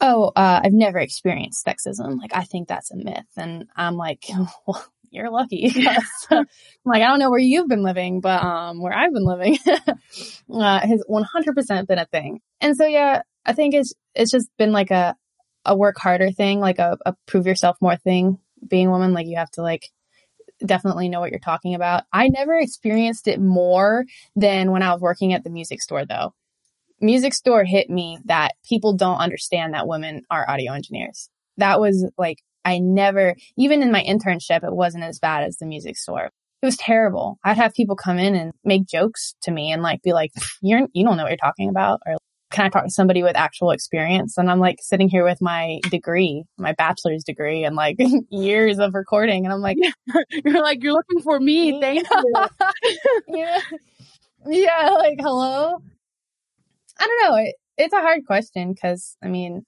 oh, uh, I've never experienced sexism. Like, I think that's a myth. And I'm like, well, you're lucky. like, I don't know where you've been living, but, um, where I've been living, uh, has 100% been a thing. And so, yeah, I think it's, it's just been like a, a work harder thing, like a, a prove yourself more thing. Being a woman, like you have to like definitely know what you're talking about. I never experienced it more than when I was working at the music store though. Music store hit me that people don't understand that women are audio engineers. That was like, I never, even in my internship, it wasn't as bad as the music store. It was terrible. I'd have people come in and make jokes to me and like be like, you're, you don't know what you're talking about. Or can I talk to somebody with actual experience? And I'm like sitting here with my degree, my bachelor's degree and like years of recording. And I'm like, you're like, you're looking for me. Thank you. yeah. yeah. Like, hello. I don't know. It, it's a hard question because I mean,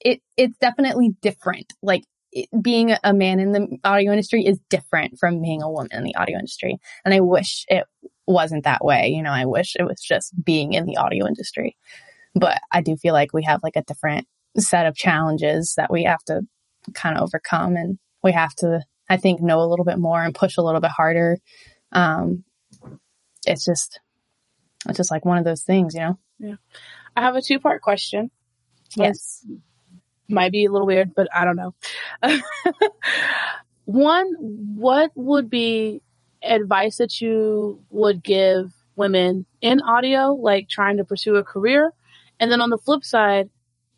it, it's definitely different. Like it, being a man in the audio industry is different from being a woman in the audio industry. And I wish it wasn't that way. You know, I wish it was just being in the audio industry. But I do feel like we have like a different set of challenges that we have to kind of overcome and we have to, I think, know a little bit more and push a little bit harder. Um, it's just, it's just like one of those things, you know? Yeah. I have a two part question. Yes. Might be a little weird, but I don't know. One, what would be advice that you would give women in audio, like trying to pursue a career? And then on the flip side,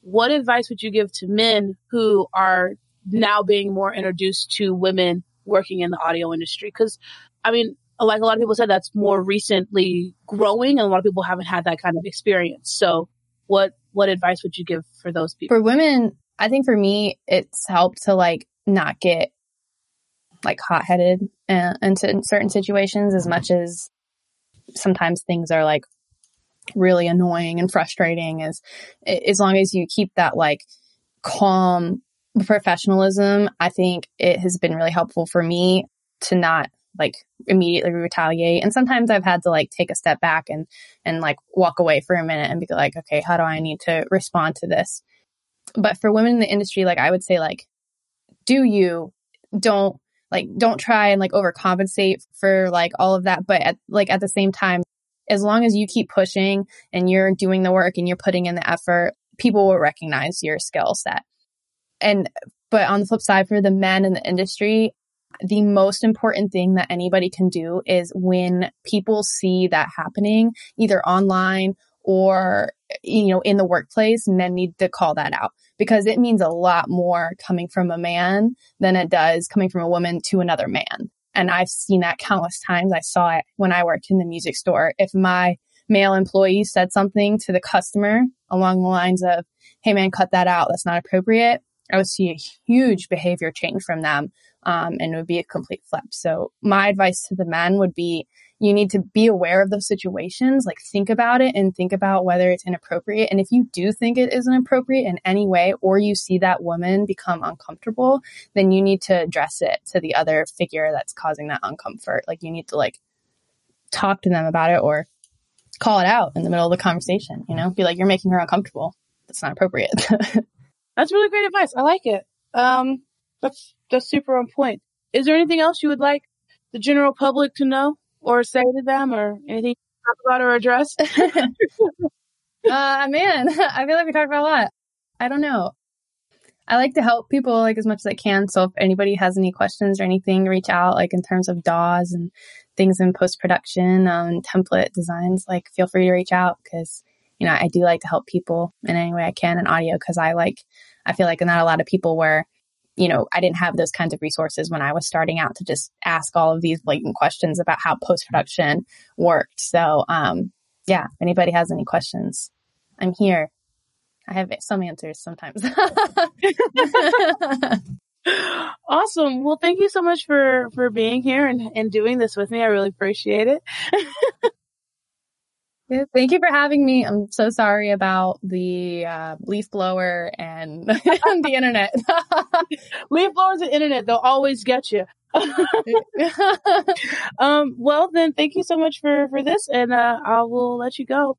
what advice would you give to men who are now being more introduced to women working in the audio industry? Because, I mean, like a lot of people said, that's more recently growing, and a lot of people haven't had that kind of experience. So, what what advice would you give for those people? For women, I think for me, it's helped to like not get like hot headed uh, into certain situations as much as sometimes things are like really annoying and frustrating as as long as you keep that like calm professionalism i think it has been really helpful for me to not like immediately retaliate. And sometimes i've had to like take a step back and and like walk away for a minute and be like okay how do i need to respond to this? But for women in the industry like i would say like do you. Don't like don't try and like overcompensate for like all of that but at, like at the same time as long as you keep pushing and you're doing the work and you're putting in the effort, people will recognize your skill set. And, but on the flip side, for the men in the industry, the most important thing that anybody can do is when people see that happening, either online or, you know, in the workplace, men need to call that out because it means a lot more coming from a man than it does coming from a woman to another man. And I've seen that countless times. I saw it when I worked in the music store. If my male employee said something to the customer along the lines of, Hey man, cut that out. That's not appropriate. I would see a huge behavior change from them. Um, and it would be a complete flip. So my advice to the men would be you need to be aware of those situations, like think about it and think about whether it's inappropriate. And if you do think it is inappropriate in any way, or you see that woman become uncomfortable, then you need to address it to the other figure that's causing that uncomfort. Like you need to like talk to them about it or call it out in the middle of the conversation, you know, be like, you're making her uncomfortable. That's not appropriate. that's really great advice. I like it. Um, that's, that's super on point. Is there anything else you would like the general public to know? Or say to them or anything talk about or address? uh, man, I feel like we talked about a lot. I don't know. I like to help people like as much as I can. So if anybody has any questions or anything, reach out like in terms of DAWs and things in post production um, template designs. Like feel free to reach out because you know I do like to help people in any way I can in audio because I like I feel like not a lot of people where you know, I didn't have those kinds of resources when I was starting out to just ask all of these blatant questions about how post production worked. So, um, yeah, if anybody has any questions, I'm here. I have some answers sometimes. awesome. Well, thank you so much for, for being here and, and doing this with me. I really appreciate it. Yeah, thank you for having me. I'm so sorry about the uh, leaf blower and the internet. leaf blowers and internet, they'll always get you. um, well, then thank you so much for, for this and uh, I will let you go.